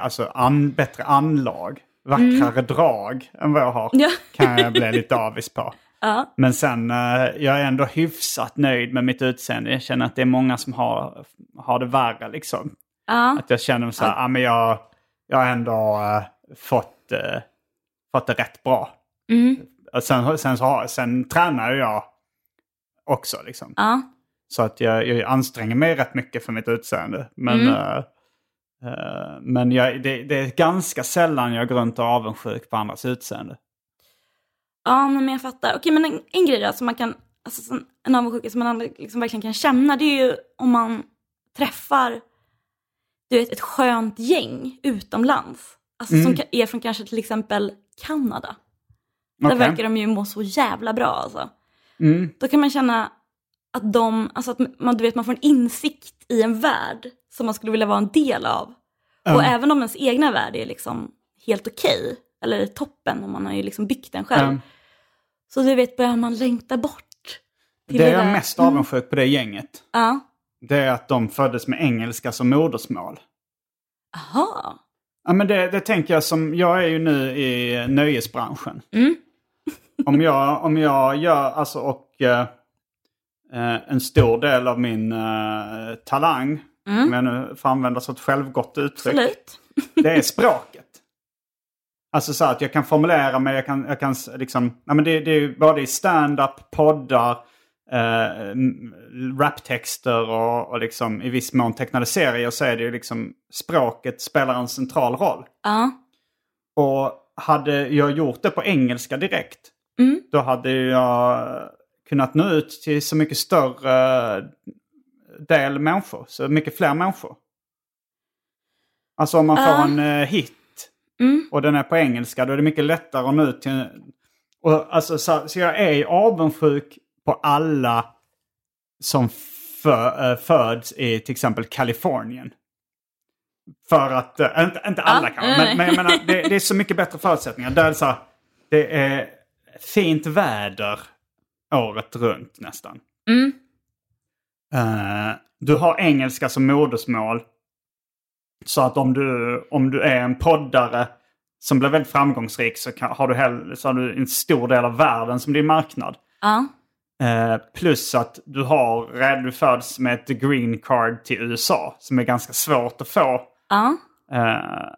alltså an, bättre anlag, vackrare drag än vad jag har. Ja. Kan jag bli lite avis på. Ja. Men sen, eh, jag är ändå hyfsat nöjd med mitt utseende. Jag känner att det är många som har, har det värre liksom. Ja. Att jag känner så här, ja. men jag, jag har ändå eh, fått, eh, fått det rätt bra. Mm. Sen, sen, så sen tränar jag också liksom. Ja. Så att jag, jag anstränger mig rätt mycket för mitt utseende. Men, Mm. eh, eh, men jag, det, det är ganska sällan jag går runt och är avundsjuk på andras utseende. Ja, men jag fattar. Okej, men en, en grej då som man kan, alltså som en avundsjuka som man aldrig liksom verkligen kan känna, det är ju om man träffar du vet, ett skönt gäng utomlands. Alltså som ka- är från kanske till exempel Kanada. Där Okej. verkar de ju må så jävla bra alltså. Mm. Då kan man känna att de, alltså att man, du vet, man får en insikt i en värld som man skulle vilja vara en del av. Och även om ens egna värld är liksom helt okej, eller toppen om man har ju liksom byggt den själv. Mm. Så du vet, börjar man längta bort. Det är jag där- mest avundsjuk på det gänget. Ja. Det är att de föddes med engelska som modersmål. Aha. Ja, men det, det tänker jag som, jag är ju nu i nöjesbranschen. Mm. om, jag, om jag gör, alltså och eh, eh, en stor del av min eh, talang, om jag nu får använda så ett självgott uttryck, Mm. Absolut. det är språket. Alltså så att jag kan formulera mig, jag kan, jag kan liksom, ja, men det, det är ju både i stand-up, poddar, eh, raptexter och, och liksom i viss mån tecknade serier så är det ju liksom språket spelar en central roll. Ja. Och hade jag gjort det på engelska direkt, Mm. då hade jag kunnat nå ut till så mycket större del människor, så mycket fler människor. Alltså om man får Ja. en eh, hit Mm. och den är på engelska, då är det mycket lättare att nå ut till... Och alltså, så, så jag är avundsjuk på alla som fö, äh, föds i till exempel Kalifornien. För att, äh, inte, inte alla Ja, kanske, nej, men, men jag menar, det, det är så mycket bättre förutsättningar. Där är det, så här, det är fint väder året runt nästan. Mm. Eh, du har engelska som modersmål. Så att om du, om du är en poddare som blir väldigt framgångsrik så, kan, har, du hell, så har du en stor del av världen som din marknad. Ja. Eh, plus att du har, du föds med ett green card till USA som är ganska svårt att få. Eh.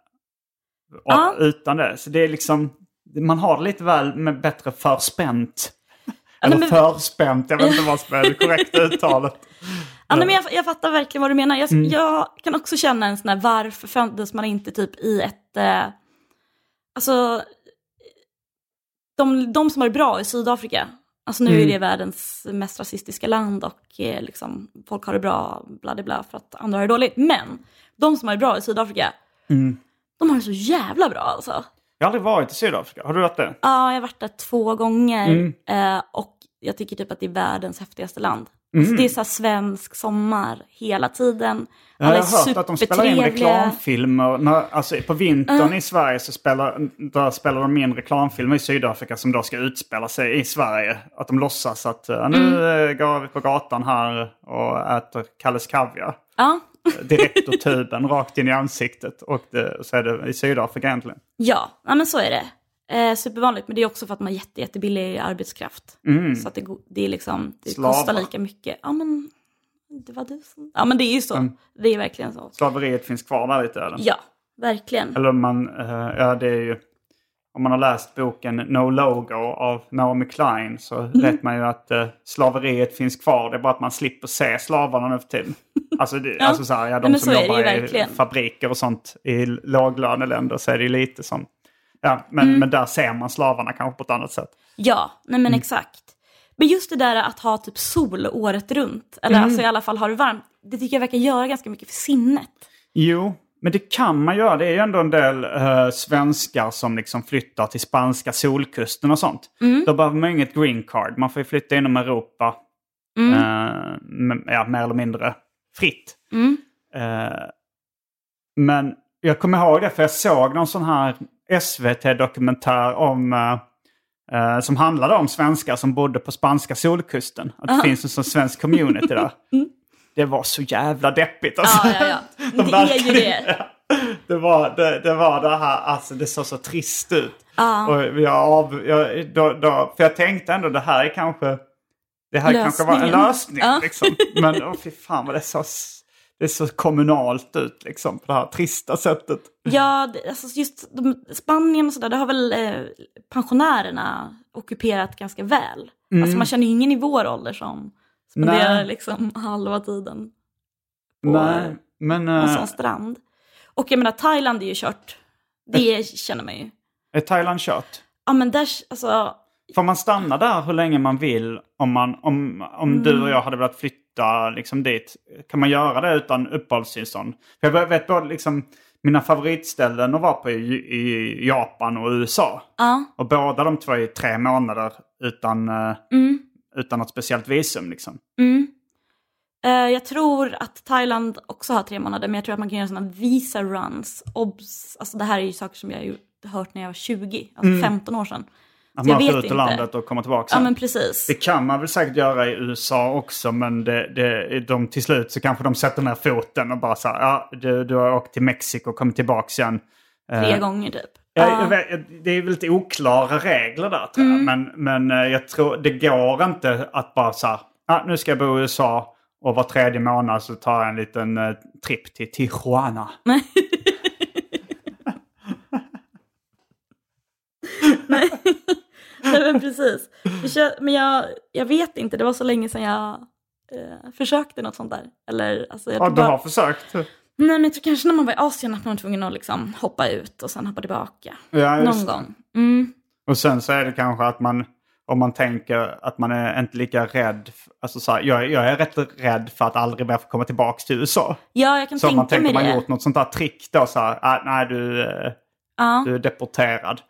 Utan det. Så det är liksom, man har det lite väl med bättre förspänt. Eller men- förspänt, jag vet inte vad som är det korrekta uttalet. Nej, men jag, jag fattar verkligen vad du menar. Jag, Mm. jag kan också känna en sån här, varför föddes man inte typ i ett... Eh, alltså, de, de som har det bra i Sydafrika, alltså nu Mm. är det världens mest rasistiska land och eh, liksom, folk har det bra, bla bla bla, för att andra har det dåligt. Men de som har det bra i Sydafrika, Mm. de har det så jävla bra alltså. Jag har aldrig varit i Sydafrika. Har du varit det? Ja, jag har varit där två gånger Mm. eh, och jag tycker typ att det är världens häftigaste land. Mm. Alltså, det är så svensk sommar hela tiden. Jag Alla har hört att de spelar in reklamfilmer. När, alltså på vintern i Sverige så spelar, då spelar de in reklamfilmer i Sydafrika som då ska utspela sig i Sverige. Att de låtsas att eh, nu Mm. går vi på gatan här och äter Kalles Kaviar. Ja. Direkt ur tuben, rakt in i ansiktet. Och det, så är det i Sydafrika egentligen. Ja, ja, men så är det. Eh, supervanligt, men det är också för att man har jätte, jättebillig arbetskraft. Så att det, det, är liksom, det Slavar. kostar lika mycket. Ja, men det var du som... Ja, men det är ju så. Det är verkligen så. Slaveriet finns kvar där lite. Eller? Ja, verkligen. Eller man, eh, ja det är ju, om man har läst boken No Logo av Naomi Klein så Mm. vet man ju att uh, slaveriet finns kvar. Det är bara att man slipper se slavarna nu för tiden. Alltså, det, Ja. alltså så här, ja, de men som jobbar i verkligen. fabriker och sånt i låglöneländer så är det ju lite som, ja, men, Mm. men där ser man slavarna kanske på ett annat sätt. Ja, nej Mm. men exakt. Men just det där att ha typ sol året runt, eller Mm. alltså i alla fall ha det varmt, det tycker jag verkar göra ganska mycket för sinnet. Jo, men det kan man göra. Det är ju ändå en del eh, svenskar som liksom flyttar till spanska solkusten och sånt. Då behöver man ju inget green card. Man får ju flytta inom Europa eh, m- ja, mer eller mindre fritt. Eh, men jag kommer ihåg det för jag såg någon sån här SVT-dokumentär om eh, eh, som handlade om svenskar som bodde på spanska solkusten. Att det finns en sån svensk community där. Det var så jävla deppigt. Alltså. Ja, ja, ja. De Det är ju det. Det var det, det var det här, alltså det såg så trist ut. Ja. Och jag, av, jag, då, då, för jag tänkte ändå det här är kanske, det här kanske var en Lösningen. lösning. Ja. Liksom. Men åh fy fan vad det så, det så kommunalt ut liksom på det här trista sättet. Ja, alltså just de, Spanien och sådär, det har väl eh, pensionärerna ockuperat ganska väl. Alltså man känner ju ingen i vår ålder som spenderar Mm. Liksom halva tiden på Nej, men en äh, sån strand. Och jag menar Thailand är ju kört, det känner man ju. är Thailand kört? Ja men där, alltså, Får man stanna där hur länge man vill om, man, om, om Mm. du och jag hade velat flytta liksom dit? Kan man göra det utan uppehållstillstånd? För jag vet både liksom mina favoritställen att vara på i, i Japan och USA. ja. Och båda de två är tre månader utan, eh, Mm, utan något speciellt visum. Liksom. mm. Eh, jag tror att Thailand också har tre månader, men jag tror att man kan göra sådana visa runs. Obs, alltså det här är ju saker som jag har hört när jag var 20, alltså 15 år sedan. Att jag man åker ut ur landet och kommer tillbaka Ja men precis. Det kan man väl säkert göra i USA också men det, det, de, till slut så kanske de sätter ner foten och bara så här, ja du, du har åkt till Mexiko och kommit tillbaka igen. Tre Eh, gånger typ. Ja, Ja. jag vet, det är väl lite oklara regler där tror jag. Men, men eh, jag tror det går inte att bara så här, ah, nu ska jag bo i USA och var tredje månad så tar jag en liten uh, tripp till Tijuana. Nej men precis. Men jag, jag vet inte, det var så länge sedan jag eh, försökte något sånt där. Eller, alltså, jag Ja, du bara- har försökt? Nej men jag tror kanske när man var i Asien att man var tvungen att liksom hoppa ut och sen hoppa tillbaka. Ja, Någon det. gång. Mm. Och sen så är det kanske att man, om man tänker att man är inte lika rädd. Alltså så här, jag, jag är rätt rädd för att aldrig mer få komma tillbaka till USA. Ja, jag kan Så man tänka mig tänker man det. gjort något sånt där trick då så här, ah, nej du, eh, Ja. du är deporterad.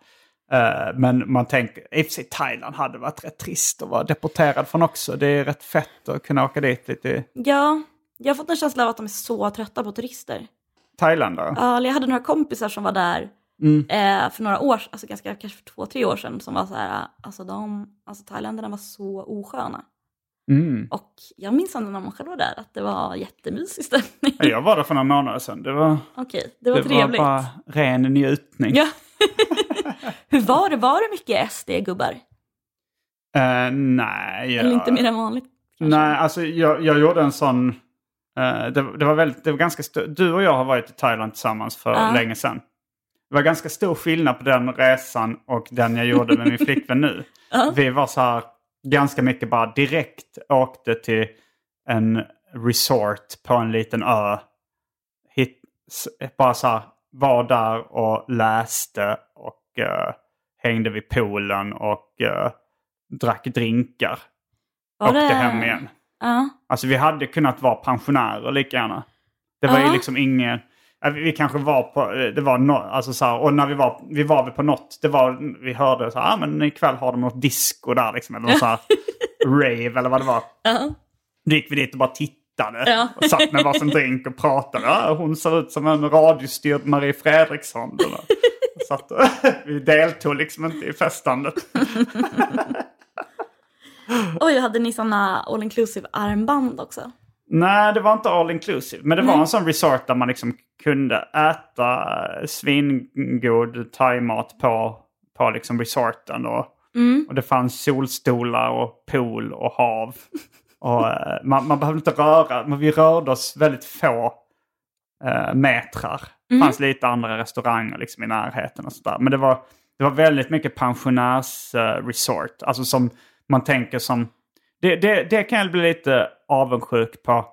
Eh, men man tänker, i och för sig Thailand hade varit rätt trist att vara deporterad från också. Det är rätt fett att kunna åka dit lite. ja, jag har fått en känsla av att de är så trötta på turister. Thailand då? Ja, jag hade några kompisar som var där Mm. eh, för några år, alltså ganska, kanske för två, tre år sedan, som var så här, alltså de, alltså thailändarna var så osköna. Mm. Och jag minns ändå när man själv var där att det var jättemysig stämning. Ja, Jag var där för några månader sedan. Det var, Okej, det var det var trevligt. bara ren njutning. Ja. Hur var det? Var det mycket SD-gubbar? Eh, nej. Eller jag- inte mer än vanligt? kanske? Nej, alltså jag, jag gjorde en sån... eh, det, det var väldigt, det var ganska stor, Du och jag har varit i Thailand tillsammans för Ja. länge sedan. Det var ganska stor skillnad på den resan och den jag gjorde med min flickvän nu. Ja. Vi var så här ganska mycket bara direkt åkte till en resort på en liten ö. Hit, bara så här var där och läste och eh, hängde vid poolen och eh, drack drinkar. Var åkte det- hem igen. Ja. Alltså vi hade kunnat vara pensionärer lika gärna. Det var ju Ja. liksom ingen... ja, Vi kanske var på... Det var no, alltså så här, och när vi var, vi var väl på något, det var, vi hörde så här, ah, men ikväll har de något disco där liksom. Eller något så här rave eller vad det var. Ja. Då gick vi dit och bara tittade. Ja. Och satt med varsin drink och pratade. Ja, hon ser ut som en radiostyrd Marie Fredriksson. Var- Satt, och- vi deltog liksom inte i festandet. Oj, hade ni sådana all inclusive armband också? Nej, det var inte all inclusive. Men det var Nej. en sån resort där man liksom kunde äta svingod thaimat på, på liksom resorten. Och, Mm. och det fanns solstolar och pool och hav. Och, eh, man, man behövde inte röra, men vi rörde oss väldigt få eh, metrar. Det Mm. fanns lite andra restauranger liksom i närheten och sådär. Men det var, det var väldigt mycket pensionärsresort. alltså som man tänker som... Det, det, det kan jag bli lite avundsjuk på.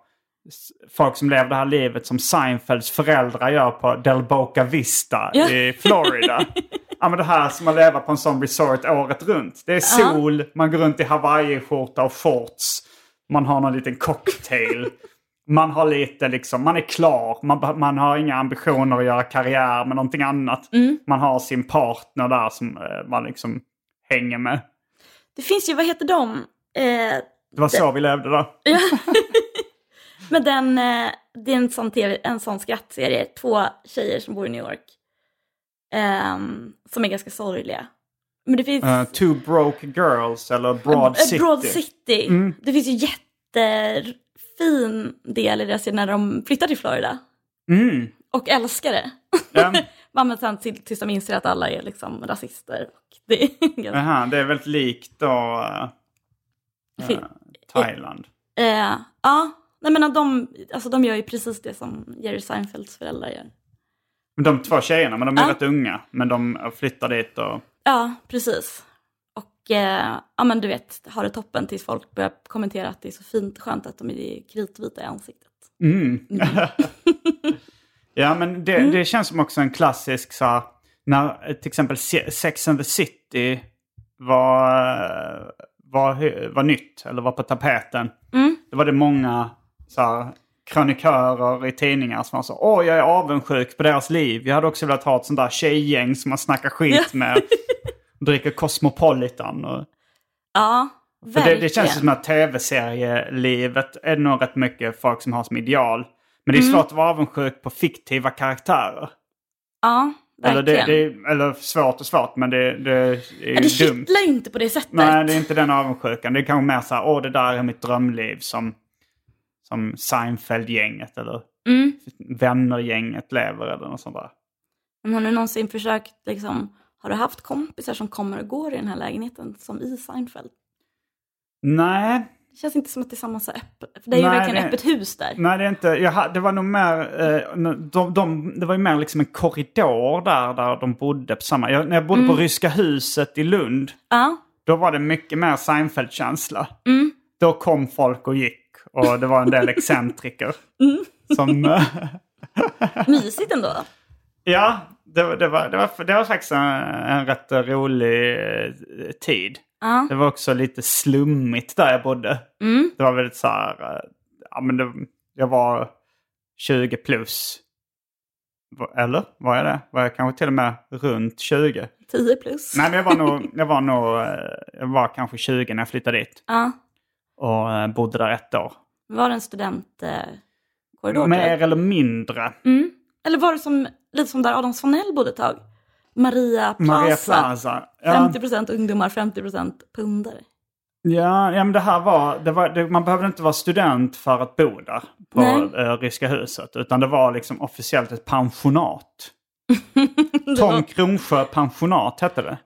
Folk som lever det här livet som Seinfelds föräldrar gör på Del Boca Vista Ja. i Florida. ja men det här som att leva på en sån resort året runt. Det är sol, man går runt i hawaiiskjorta och shorts. Man har någon liten cocktail. Man har lite liksom, man är klar. Man, man har inga ambitioner att göra karriär med någonting annat. Man har sin partner där som eh, man liksom hänger med. Det finns ju, vad heter de? Eh, Det var så vi levde då. men den, eh, det är en sån, TV, en sån skrattserie, två tjejer som bor i New York. ehm, som är ganska sorgliga. Men det finns... Uh, two broke girls eller Broad Eh, City. Broad City. Det finns ju jättefin del i deras när de flyttar till Florida. Mm. Och älskar det. Ja. Men sen till, tills de inser att alla är liksom rasister. Och det är. Aha, det är väldigt likt då Fin- Thailand. Eh, ja, nej men de, alltså de gör ju precis det som Jerry Seinfelds föräldrar gör. De två tjejerna, men de är Ja. rätt unga. Men de flyttar dit och... Ja, precis. Eh, ja, men du vet, har det toppen tills folk börjar kommentera att det är så fint skönt att de är kritvita i ansiktet. Mm. ja, men det, Mm. det känns som också en klassisk så här, när till exempel Se- Sex and the City var, var, var nytt eller var på tapeten. Mm. Då var det många så här, krönikörer i tidningar som var så åh jag är avundsjuk på deras liv. Jag hade också velat ha ett sånt där tjejgäng som man snackar skit med. Dricker Cosmopolitan. Och, Ja, för det, verkligen. det känns som att tv-serielivet är nog rätt mycket folk som har som ideal. Men det är Mm. svårt att vara avundsjuk på fiktiva karaktärer. Ja, Eller, verkligen. det, det, är- eller svårt och svårt, men det, det är Ja, det dumt. kittlar ju inte på det sättet. Nej, det är inte den avundsjukan. Det är kanske mer så här, åh det där är mitt drömliv som, som Seinfeld-gänget eller Mm. Vänner-gänget lever eller något sånt där. Men har du någonsin försökt, liksom, har du haft kompisar som kommer och går i den här lägenheten som i Seinfeld? Nej, Det känns inte som att det är samma så öppet, för det är ju Nej, verkligen det- öppet hus där. nej det är inte. Jag, det var nog mer, eh, de, de, det var ju mer liksom en korridor där, där de bodde på samma. Jag, när jag bodde på Ryska huset i Lund, Ja, då var det mycket mer Seinfeld-känsla. Mm. Då kom folk och gick och det var en del excentriker. Mm. Som... mysigt ändå. Ja, det, var- det, var, det, var, det var faktiskt en, en rätt rolig eh, tid. Ja. Det var också lite slummigt där jag bodde. Mm. Det var väldigt så här, eh, ja men det, jag var 20 plus. Eller var jag det? Var jag kanske till och med runt 20? 10 plus. Nej men jag var nog, jag var nog, eh, jag var kanske 20 när jag flyttade dit. Ja. Och bodde där ett år. Var det en studentkorridor? Mer eller mindre. Mm. Eller var det som, lite som där Adam Svanell bodde ett tag? Maria Plaza. Maria Plaza. Ja. 50% ungdomar, 50% pundare. Ja, ja men det här var, det var det, man behövde inte vara student för att bo där på eh, Ryska huset. Utan det var liksom officiellt ett pensionat. Tom Kronsjö pensionat hette det.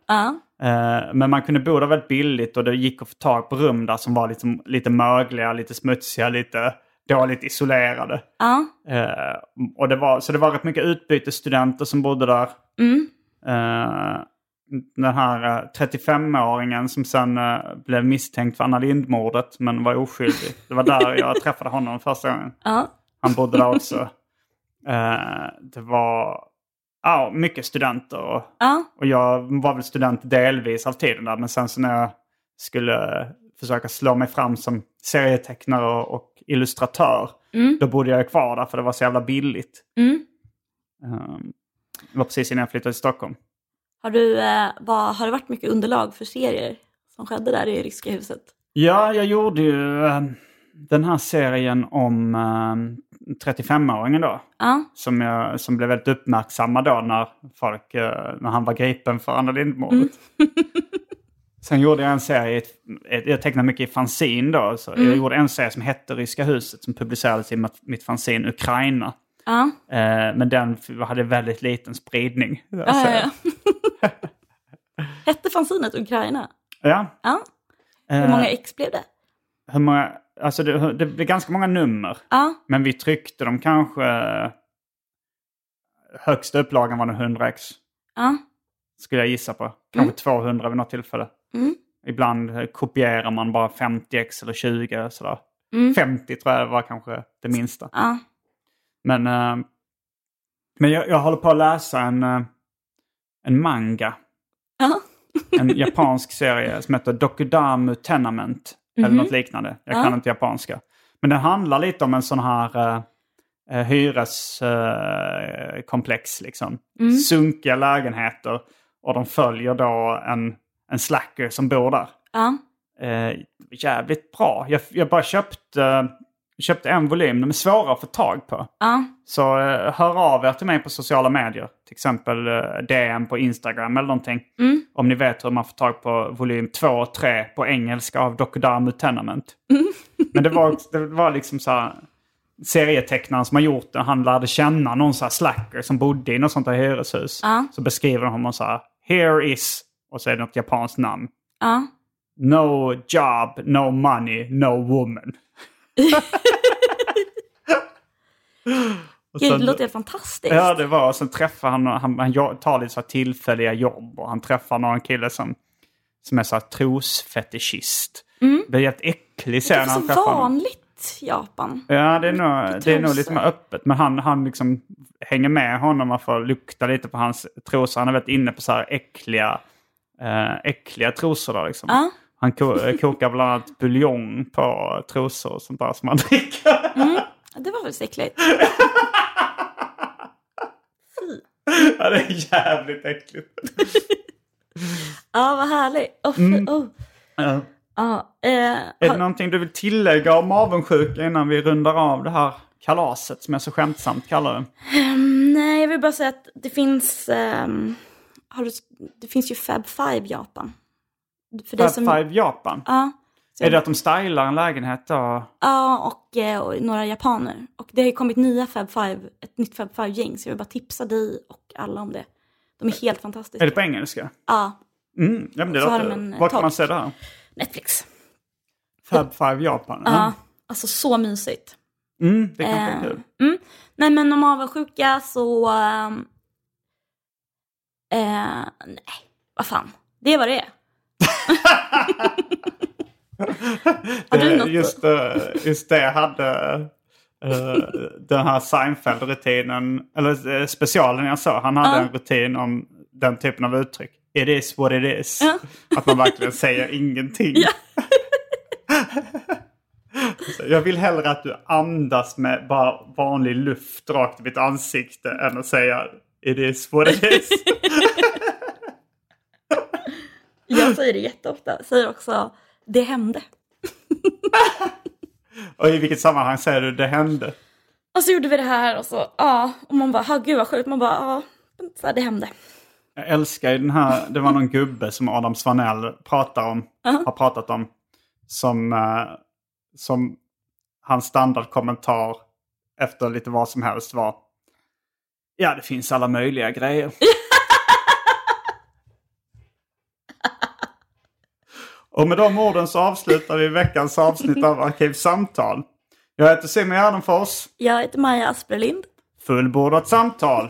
Eh, men man kunde bo där väldigt billigt och det gick att få tag på rum där som var liksom, lite mögliga, lite smutsiga, lite dåligt isolerade. Ja. Eh, och det var, så det var rätt mycket utbytesstudenter som bodde där. Mm. Eh, den här eh, 35-åringen som sen eh, blev misstänkt för Anna Lindh-mordet men var oskyldig. Det var där jag träffade honom första gången. Ja. Han bodde där också. Eh, det var ja, mycket studenter och, Ja. och jag var väl student delvis av tiden där. Men sen så när jag skulle försöka slå mig fram som serietecknare och, och illustratör. Då bodde jag kvar där för det var så jävla billigt. Mm. Eh, det var precis innan jag flyttade till Stockholm. Har, du, eh, vad, har det varit mycket underlag för serier som skedde där i Ryska huset? Ja, jag gjorde ju eh, den här serien om eh, 35-åringen då. Ja. Som, jag, som blev väldigt uppmärksamma då när, folk, eh, när han var gripen för Anna Lindh-mordet. Sen gjorde jag en serie, jag tecknade mycket i fanzine då. Så Jag gjorde en serie som hette Ryska huset som publicerades i mitt, fanzine Ukraina. Eh, men den hade väldigt liten spridning. den Ja, ja. Hette fanzinet Ukraina? ja. Ja. Hur Eh, många ex blev det? hur många, alltså det, det blev ganska många nummer. Men vi tryckte dem kanske... Högsta upplagan var nog 100 ex. Skulle jag gissa på. Kanske 200 vid något tillfälle. Mm. Ibland eh, kopierar man bara 50 ex eller 20 eller sådär. Mm. 50 tror jag var kanske det minsta. Ja. Men, eh, men jag, jag håller på att läsa en, eh, en manga. Ja. En japansk serie som heter Dokudamu Tenement. Eller något liknande. Jag kan Ja. inte japanska. Men den handlar lite om en sån här uh, hyreskomplex. liksom. Sunkiga lägenheter. Och de följer då en, en slacker som bor där. Ja. Eh, jävligt bra. Jag, jag bara köpte, köpte en volym. De är svåra att få tag på. Ja. Så eh, hör av er till mig på sociala medier. Till exempel eh, DM på Instagram eller någonting. Om ni vet hur man får tag på volym 2 och 3 på engelska av Dokudamu Tenement. Men det var, det var liksom så här. serietecknaren som har gjort den, han lärde känna någon så här slacker som bodde i något sånt här hyreshus. Ja. Så beskriver de honom så här, here is, och så är det något japanskt namn. Ja. No job, no money, no woman. Gud, sen- det låter helt fantastiskt. Ja, det var. Och sen träffar han, han, han tar lite så här tillfälliga jobb. Och han träffar någon kille som, som är så här trosfetischist. Det är helt äcklig Mm. det scen är när han så träffar honom. vanligt Japan. Ja, det är nog, det är nog lite mer öppet. Men han, han liksom hänger med honom och får lukta lite på hans trosor. Han är väldigt inne på så här äckliga, äh, äckliga trosor. Då, liksom. Ja. Han ko- kokar bland annat buljong på trosor och sånt där som han dricker. Det var väl äckligt. Ja, det är jävligt äckligt. Ja, vad härligt. Oh, Mm. oh. Ja. Ja, eh, Är det har- någonting du vill tillägga om avundsjuka innan vi rundar av det här kalaset som jag så skämtsamt kallar det? Ehm, nej, jag vill bara säga att det finns, ehm, har du, det finns ju Fab Five Japan. För Fab som- Five Japan? Ja. Är det att de stylar en lägenhet då? Ja, och, eh, och några japaner. Och det har ju kommit nya Fab Five, ett nytt Fab Five-gäng. Så jag vill bara tipsa dig och alla om det. De är helt fantastiska. Är det på engelska? Ja, Mm, ja, men det låter... eh, Var kan man se det här? Netflix. Fab Five Japan? Ja, alltså så mysigt. Mm, det kan Eh, vara kul. mm. Nej men om avundsjuka så... eh, nej, vad fan. Det är vad det är. Har du Det- något? just, eh, just det hade eh, den här Seinfeld-rutinen, eller eh, specialen jag såg, han hade Ja. en rutin om den typen av uttryck. It is what it is. Ja. Att man verkligen säger ingenting. Jag vill hellre att du andas med bara vanlig luft rakt i mitt ansikte än att säga It is what it is. Jag säger det jätteofta. Jag säger också det hände. Och i vilket sammanhang säger du det hände? Och så gjorde vi det här och så, ja. Och man bara, "Ha, gud vad sjukt. Man bara, ja. Så här, det hände. Jag älskar ju den här, det var någon gubbe som Adam Svanell pratar om, har pratat om. Som, eh, som hans standardkommentar efter lite vad som helst var. Ja, det finns alla möjliga grejer. Och med de orden så avslutar vi veckans avsnitt av Arkivsamtal. Jag heter Simon Gärdenfors. Jag heter Maja Asperlind. Fullbordat samtal.